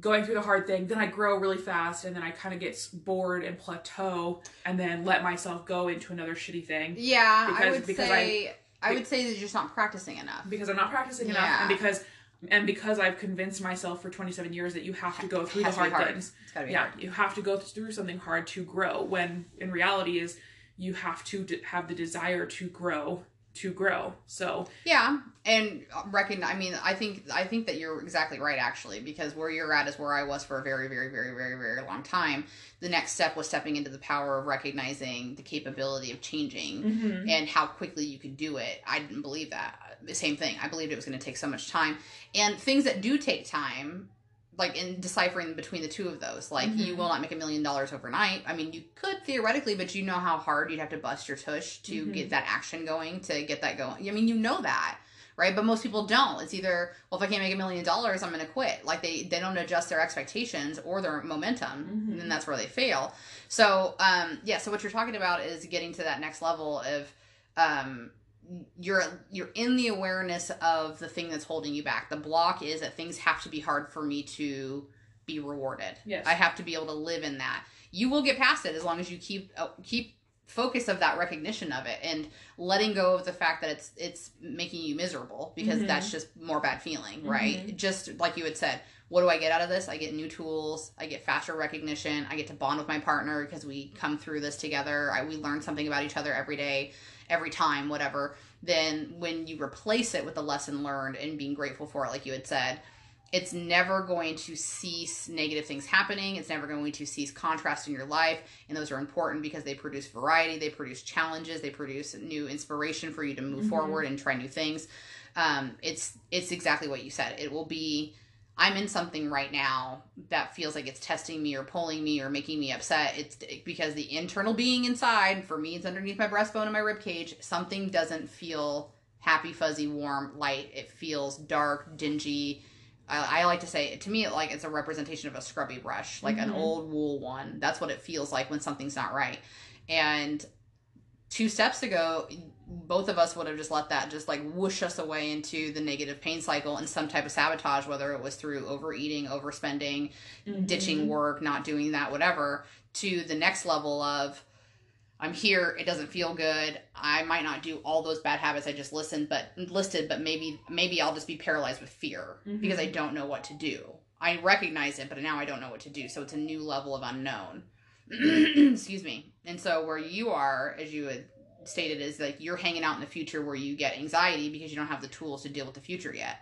going through the hard thing, then I grow really fast, and then I kind of get bored and plateau, and then let myself go into another shitty thing Yeah, I Because- would because say I, would say that you're just not practicing enough. because I'm not practicing enough, and because and because I've convinced myself for 27 years that you have to go through the Has to be hard, hard. things. It's gotta be Yeah, hard. you have to go through something hard to grow. When in reality is you have to d- have the desire to grow to grow. So Yeah, and uh, recognize. I mean, I think I think that you're exactly right, actually, because where you're at is where I was for a very, very, very, very, very long time. The next step was stepping into the power of recognizing the capability of changing mm-hmm. and how quickly you could do it. I didn't believe that. The same thing. I believed it was going to take so much time, and things that do take time. Like in deciphering between the two of those, like you Mhm. will not make a million dollars overnight. I mean, you could theoretically, but you know how hard you'd have to bust your tush to Mhm. get that action going, to get that going. I mean, you know that right? But most people don't. It's either, well, if I can't make a million dollars, I'm going to quit. Like they they don't adjust their expectations or their momentum, Mhm. and then that's where they fail. So, um, yeah. So what you're talking about is getting to that next level of, um, you're you're in the awareness of the thing that's holding you back. The block is that things have to be hard for me to be rewarded. Yes. I have to be able to live in that. You will get past it as long as you keep uh, keep focus of that recognition of it and letting go of the fact that it's it's making you miserable because Mhm. that's just more bad feeling, right? Just like you had said, what do I get out of this? I get new tools, I get faster recognition, I get to bond with my partner because we come through this together. I, we learn something about each other every day, every time, whatever. Then when you replace it with the lesson learned and being grateful for it, like you had said, it's never going to cease negative things happening. It's never going to cease contrast in your life. And those are important because they produce variety, they produce challenges, they produce new inspiration for you to move Mhm. forward and try new things. Um, it's it's exactly what you said. It will be I'm in something right now that feels like it's testing me or pulling me or making me upset. It's because the internal being inside, for me, it's underneath my breastbone and my rib cage. Something doesn't feel happy, fuzzy, warm, light. It feels dark, dingy. I, I like to say, to me, it, like it's a representation of a scrubby brush, like an Mhm. old wool one. That's what it feels like when something's not right. And two steps ago, both of us would have just let that just like whoosh us away into the negative pain cycle and some type of sabotage, whether it was through overeating, overspending, Mhm. ditching work, not doing that, whatever, to the next level of I'm here. It doesn't feel good. I might not do all those bad habits I just listened, but listed, but maybe maybe I'll just be paralyzed with fear Mhm. because I don't know what to do. I recognize it, but now I don't know what to do. So it's a new level of unknown. [clears throat] Excuse me. And so where you are, as you had stated, is like you're hanging out in the future where you get anxiety because you don't have the tools to deal with the future yet.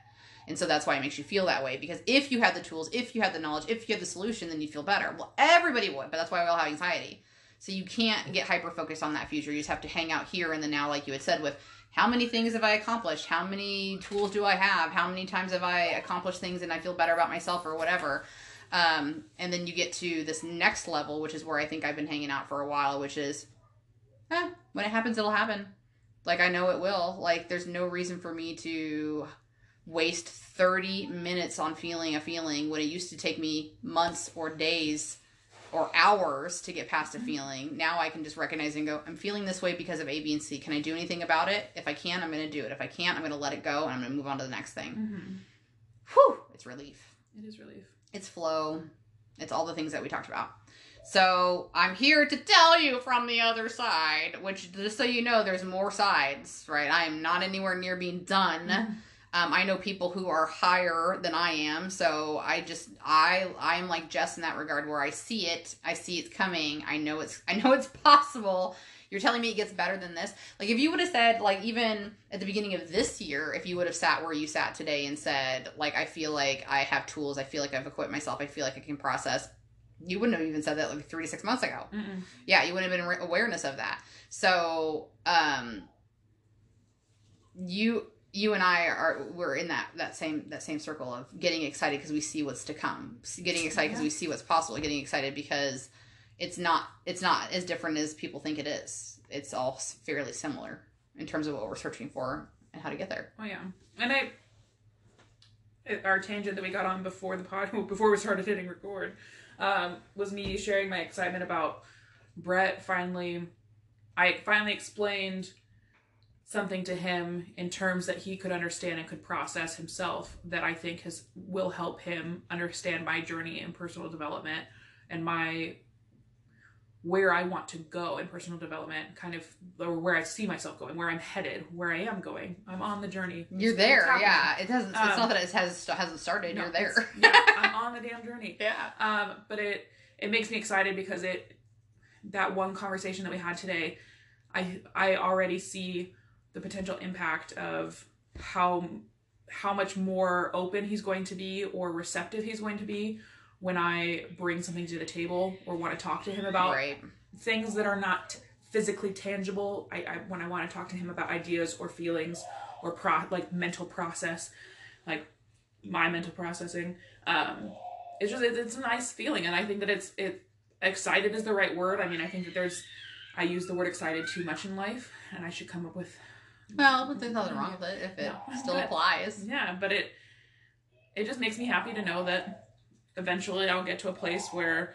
And so that's why it makes you feel that way. Because if you had the tools, if you had the knowledge, if you had the solution, then you'd feel better. Well, everybody would, but that's why we all have anxiety. So you can't get hyper focused on that future. You just have to hang out here and the now, like you had said, with how many things have I accomplished? How many tools do I have? How many times have I accomplished things and I feel better about myself or whatever? Um, and then you get to this next level, which is where I think I've been hanging out for a while, which is, eh, when it happens, it'll happen. Like I know it will. Like there's no reason for me to waste 30 minutes on feeling a feeling when it used to take me months or days or hours to get past a feeling. Now I can just recognize and go, I'm feeling this way because of A, B, and C. Can I do anything about it? If I can, I'm going to do it. If I can't, I'm going to let it go and I'm going to move on to the next thing. Mhm. Whew, it's relief. It is relief. It's flow. It's all the things that we talked about. So I'm here to tell you from the other side, which just so you know, there's more sides, right? I am not anywhere near being done. Um, I know people who are higher than I am, so I just I I'm like Jess in that regard, where I see it, I see it's coming, I know it's I know [laughs] it's possible. You're telling me it gets better than this? Like if you would have said, like even at the beginning of this year, if you would have sat where you sat today and said, like I feel like I have tools, I feel like I've equipped myself, I feel like I can process. You wouldn't have even said that like three to six months ago. Mm-mm. yeah you wouldn't have been re- awareness of that. So um you you and i are we're in that that same that same circle of getting excited because we see what's to come. Getting excited because Yeah. we see what's possible getting excited because it's not it's not as different as people think it is. It's all fairly similar in terms of what we're searching for and how to get there. Oh yeah, and I, our tangent that we got on before the pod, [laughs] before we started hitting record, um, was me sharing my excitement about Brett finally. I finally explained something to him in terms that he could understand and could process himself that I think has will help him understand my journey in personal development and my where I want to go in personal development, kind of or where I see myself going, where I'm headed, where I am going. I'm on the journey. you're It's- there it's yeah it doesn't it's Um, not that it has hasn't started No, you're there yeah, [laughs] I'm on the damn journey. yeah Um, but it it makes me excited because it that one conversation that we had today, I I already see the potential impact of how how much more open he's going to be or receptive he's going to be when I bring something to the table or want to talk to him about right things that are not physically tangible. I, I when I want to talk to him about ideas or feelings or pro like mental process, like my mental processing. Um, it's just it, it's a nice feeling, and I think that it's it excited is the right word. I mean, I think that there's I use the word excited too much in life, and I should come up with well but there's nothing wrong with it if it No. still But- applies yeah, but it it just makes me happy to know that eventually I'll get to a place where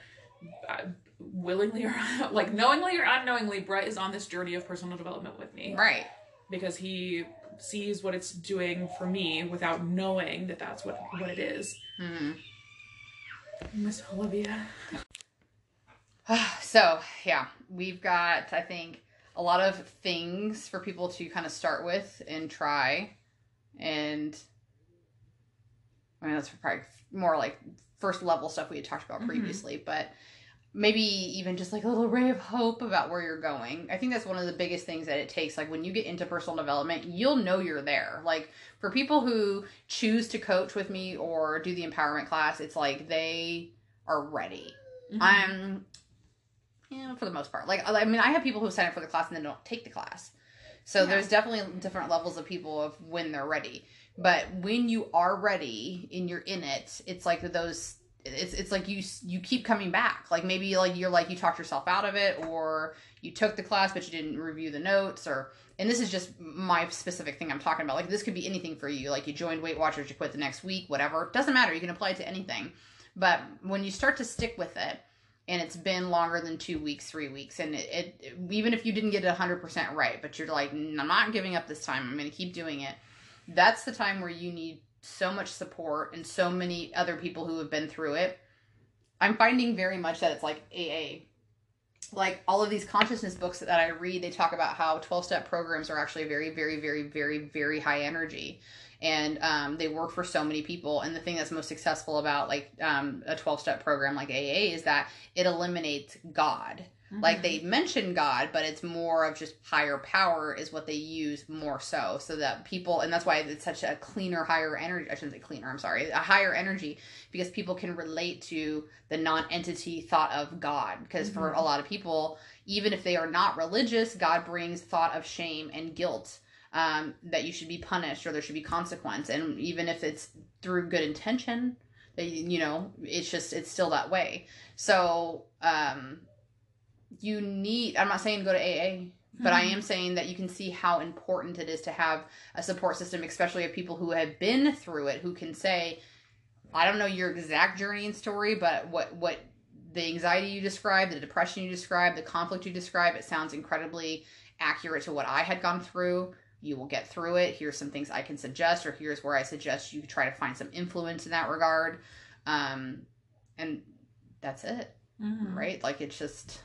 I, willingly or [laughs] like knowingly or unknowingly Brett is on this journey of personal development with me right because he sees what it's doing for me without knowing that that's what what it is. hmm Miss Olivia. [sighs] so yeah we've got i think a lot of things for people to kind of start with and try and i mean that's probably more like first level stuff we had talked about Mhm. previously but maybe even just like a little ray of hope about where you're going i think that's one of the biggest things that it takes like when you get into personal development you'll know you're there like for people who choose to coach with me or do the empowerment class it's like they are ready Mm-hmm. I'm, yeah, for the most part. Like, I mean, I have people who sign up for the class and then don't take the class. So Yeah. there's definitely different levels of people of when they're ready. But when you are ready and you're in it, it's like those. It's it's like you you keep coming back. Like maybe like you're like you talked yourself out of it, or you took the class but you didn't review the notes, or and this is just my specific thing I'm talking about. Like this could be anything for you. Like you joined Weight Watchers, you quit the next week, whatever. Doesn't matter. You can apply it to anything. But when you start to stick with it, and it's been longer than two weeks, three weeks, and it, it even if you didn't get it 100% right, but you're like, "Mm, I'm not giving up this time, I'm going to keep doing it, that's the time where you need so much support and so many other people who have been through it. I'm finding very much that it's like AA. like all of these consciousness books that I read, they talk about how 12 step programs are actually very, very, very, very, very high energy. And um, they work for so many people. And the thing that's most successful about like um, a 12 step program like AA is that it eliminates God. Like Mm-hmm. they mention God, but it's more of just higher power is what they use more so, so that people, and that's why it's such a cleaner, higher energy. I shouldn't say cleaner. I'm sorry, a higher energy because people can relate to the non-entity thought of God. Because for Mhm. a lot of people, even if they are not religious, God brings thought of shame and guilt. Um, that you should be punished or there should be consequence, and even if it's through good intention, you you know, it's just it's still that way. So um, you need i'm not saying go to aa but i Mhm. am saying that you can see how important it is to have a support system especially of people who have been through it who can say i don't know your exact journey and story but what what the anxiety you describe the depression you describe the conflict you describe it sounds incredibly accurate to what i had gone through you will get through it here's some things i can suggest or here's where i suggest you try to find some influence in that regard um, and that's it Mhm. right? Like it's just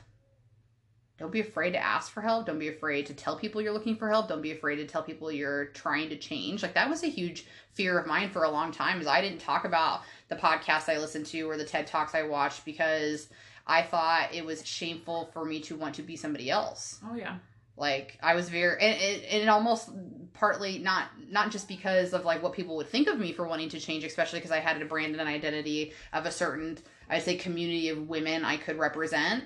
don't be afraid to ask for help. Don't be afraid to tell people you're looking for help. Don't be afraid to tell people you're trying to change. Like that was a huge fear of mine for a long time is I didn't talk about the podcasts I listened to or the TED Talks I watched because I thought it was shameful for me to want to be somebody else Oh yeah. like i was very and it, and it almost partly not not just because of like what people would think of me for wanting to change especially because i had a brand and an identity of a certain i'd say community of women i could represent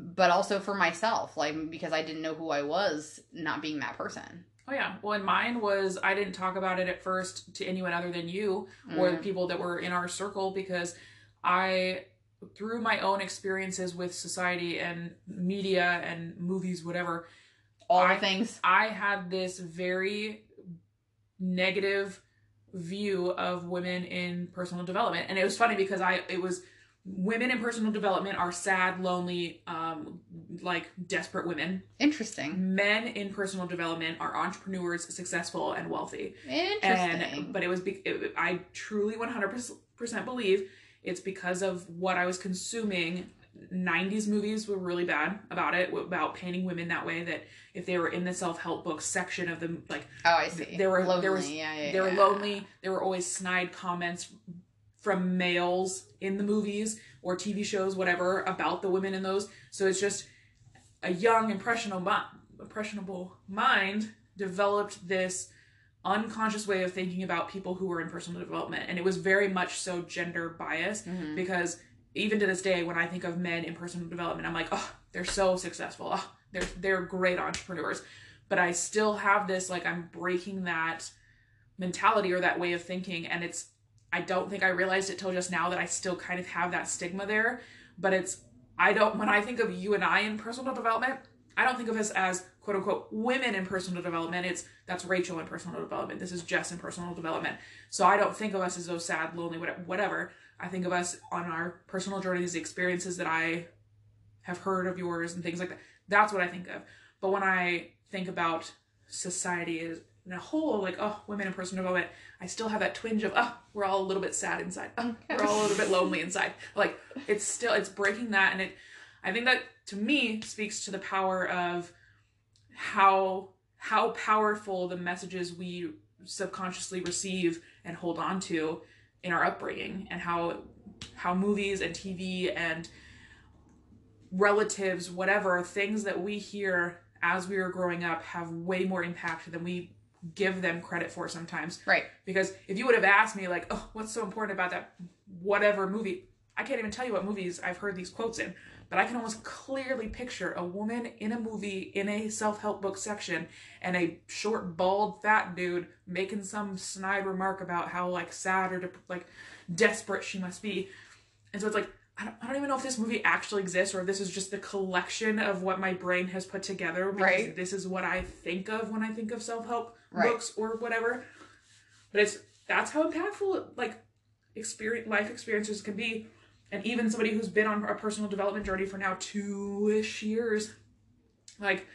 but also for myself like because i didn't know who i was not being that person Oh yeah. Well, and mine was I didn't talk about it at first to anyone other than you or the Mm. people that were in our circle because I through my own experiences with society and media and movies whatever all I- things I had this very negative view of women in personal development. And it was funny because I it was women in personal development are sad, lonely, um like desperate women. interesting. Men in personal development are entrepreneurs, successful and wealthy. interesting. And but it was be- it, I truly 100% believe it's because of what I was consuming. 90s movies were really bad about it about painting women that way that if they were in the self-help book section of the like oh i see. there were- lonely there was- yeah, yeah, they were lonely. There were always snide comments from males in the movies or tv shows whatever about the women in those. So it's just a young impressionable impressionable mind developed this unconscious way of thinking about people who were in personal development. And it was very much so gender biased Mhm. because even to this day when i think of men in personal development i'm like oh they're so successful. Oh, they're they're great entrepreneurs. But i still have this like i'm breaking that mentality or that way of thinking and it's i don't think i realized it till just now that i still kind of have that stigma there but it's i don't when i think of you and i in personal development i don't think of us as quote unquote women in personal development. It's that's rachel in personal development. This is jess in personal development. So i don't think of us as those sad lonely whatever. I think of us on our personal journeys the experiences that i have heard of yours and things like that. That's what i think of. But when i think about society a whole like oh women in personal development i still have that twinge of oh we're all a little bit sad inside. Oh, [laughs] we're all a little bit lonely inside. Like it's still it's breaking that and it i think that to me speaks to the power of how how powerful the messages we subconsciously receive and hold on to in our upbringing and how how movies and tv and relatives whatever things that we hear as we are growing up have way more impact than we give them credit for sometimes. Right. Because if you would have asked me like oh what's so important about that whatever movie? I can't even tell you what movies i've heard these quotes in but i can almost clearly picture a woman in a movie in a self-help book section and a short bald fat dude making some snide remark about how like sad or like desperate she must be. And so it's like I don't, I don't even know if this movie actually exists or if this is just the collection of what my brain has put together because Right. this is what i think of when i think of self-help Right. books or whatever but it's that's how impactful like experience life experiences can be and even somebody who's been on a personal development journey for now two-ish years like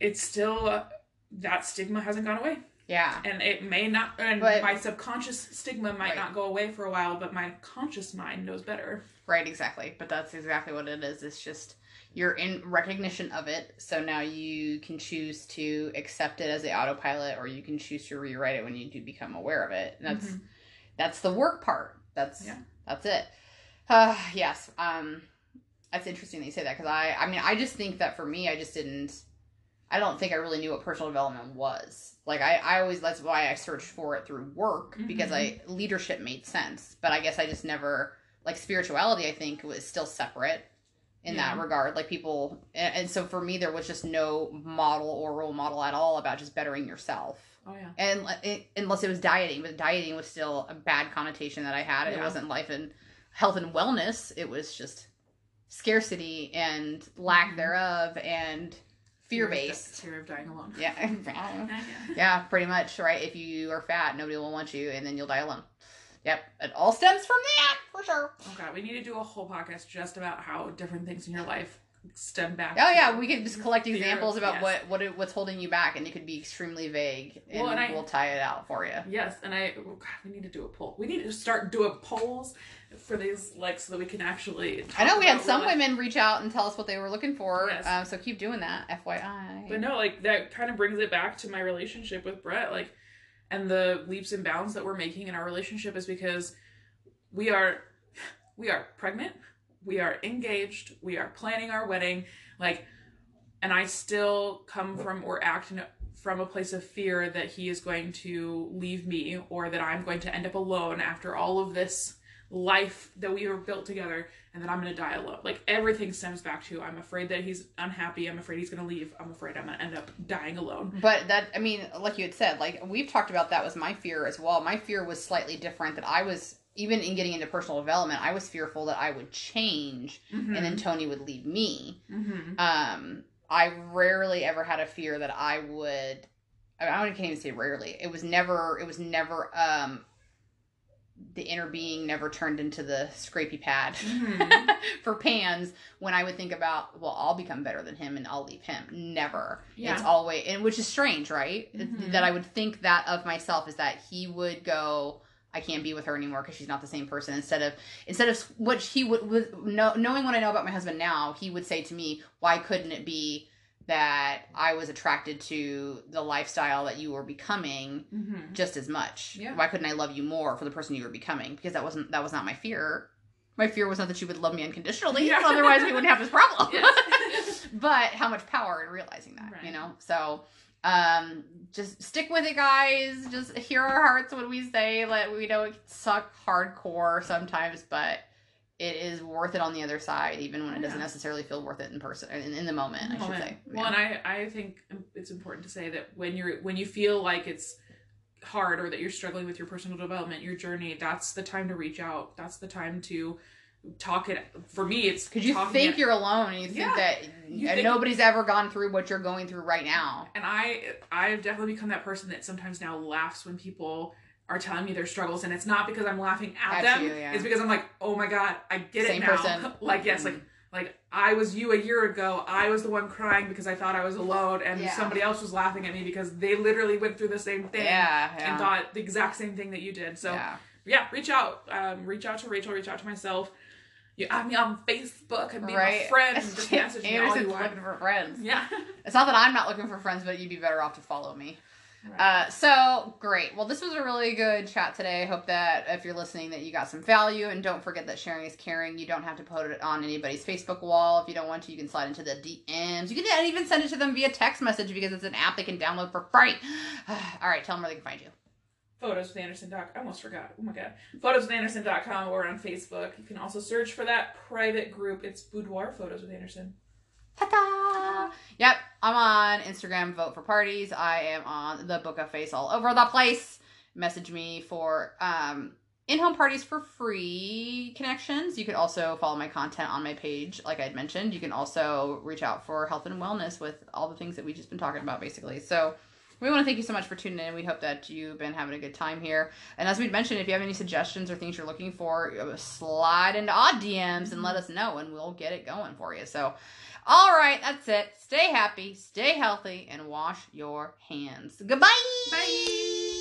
it's still uh, that stigma hasn't gone away Yeah. and it may not and But- my subconscious stigma might Right. not go away for a while but my conscious mind knows better Right, exactly. But that's exactly what it is. It's just you're in recognition of it, so now you can choose to accept it as the autopilot, or you can choose to rewrite it when you do become aware of it. And that's Mhm. that's the work part. That's Yeah. that's it. Uh, yes. Um, that's interesting that you say that because I, I mean, I just think that for me, I just didn't. I don't think I really knew what personal development was. Like I, I always that's why I searched for it through work because I leadership made sense, but I guess I just never like spirituality. I think was still separate in that regard. Like people, and, and so for me, there was just no model or role model at all about just bettering yourself. Oh yeah. And it, unless it was dieting but dieting was still a bad connotation that i had. It wasn't life and health and wellness. It was just scarcity and lack Mhm. thereof and fear based. fear of dying alone. [laughs] [laughs] Yeah. Yeah pretty much right? If you are fat nobody will want you and then you'll die alone yep it all stems from that for sure oh god we need to do a whole podcast just about how different things in your life stem back oh yeah we could just collect examples about yes. what what it, what's holding you back and it could be extremely vague and, Well, and we'll tie it out for you Yes, and I oh God, we need to do a poll. We need to start doing polls for these, like, so that we can actually. I know we had some women reach out and tell us what they were looking for, Yes. um, so keep doing that, FYI. But no, like that kind of brings it back to my relationship with Brett, like, and the leaps and bounds that we're making in our relationship is because we are, we are pregnant, we are engaged, we are planning our wedding, like, and I still come from or act from a place of fear that he is going to leave me or that I'm going to end up alone after all of this life that we have built together and then I'm going to die alone. Like everything stems back to I'm afraid that he's unhappy, I'm afraid he's going to leave, I'm afraid I'm going to end up dying alone. But that, I mean, like you had said, like we've talked about that was my fear as well. My fear was slightly different. That I was even in getting into personal development, I was fearful that I would change and then Tony would leave me. mm-hmm. Um, I rarely ever had a fear that I would. I, mean, I can't even say rarely. It was never. It was never. Um, the inner being never turned into the scrapey pad Mhm. [laughs] for pans when I would think about, well, I'll become better than him and I'll leave him. Never. Yeah. It's always, and which is strange, right? Mhm. That I would think that of myself is that he would go, I can't be with her anymore because she's not the same person. Instead of instead of what he would with know, knowing what I know about my husband now, he would say to me, "Why couldn't it be that I was attracted to the lifestyle that you were becoming Mm-hmm. just as much? Yeah. Why couldn't I love you more for the person you were becoming? Because that wasn't that was not my fear. My fear was not that you would love me unconditionally. Yeah. Otherwise, we wouldn't have this problem. [laughs] Yes. [laughs] but how much power in realizing that, you know? So um just stick with it guys just hear our hearts when we say that we know it can suck hardcore sometimes but it is worth it on the other side even when it doesn't Yeah. necessarily feel worth it in person in, in the moment i should Moment. say Well, and I, I think it's important to say that when you're when you feel like it's hard or that you're struggling with your personal development, your journey, that's the time to reach out. That's the time to talk it. For me, it's because you think it- you're alone and you think Yeah. that You think- nobody's ever gone through what you're going through right now and I I've definitely become that person that sometimes now laughs when people are telling me their struggles, and it's not because I'm laughing at, At them. you, yeah. It's because I'm like, oh my god, I get Same it now. person. [laughs] like yes, like Mhm. like I was you a year ago. I was the one crying because I thought I was alone, and Yeah. somebody else was laughing at me because they literally went through the same thing. yeah yeah And thought the exact same thing that you did. So yeah. reach out. Um, reach out to Rachel. Reach out to myself. You add me on Facebook and be right my friend. And [laughs] just message me all you want. looking for friends Yeah. it's not that i'm not looking for friends but you'd be better off to follow me Uh, so great. Well, this was a really good chat today. I hope that if you're listening, that you got some value. And don't forget that sharing is caring. You don't have to put it on anybody's Facebook wall. If you don't want to, you can slide into the DMs. You can even send it to them via text message because it's an app they can download for free. [sighs] All right, tell them where they can find you. Photos with Anderson. Doc. I almost forgot. Oh my god. Photos with Anderson.com or on Facebook. You can also search for that private group. It's Boudoir Photos with Anderson. Ta-da! Yep, I'm on Instagram, vote for parties. I am on the Book of Face all over the place. Message me for um, in-home parties for free connections. You can also follow my content on my page, like I'd mentioned. You can also reach out for health and wellness with all the things that we've just been talking about, basically. So we want to thank you so much for tuning in. We hope that you've been having a good time here. And as we'd mentioned, if you have any suggestions or things you're looking for, uh, slide into odd DMs and let us know, and we'll get it going for you. So all right, that's it. Stay happy, stay healthy, and wash your hands. Goodbye. Bye.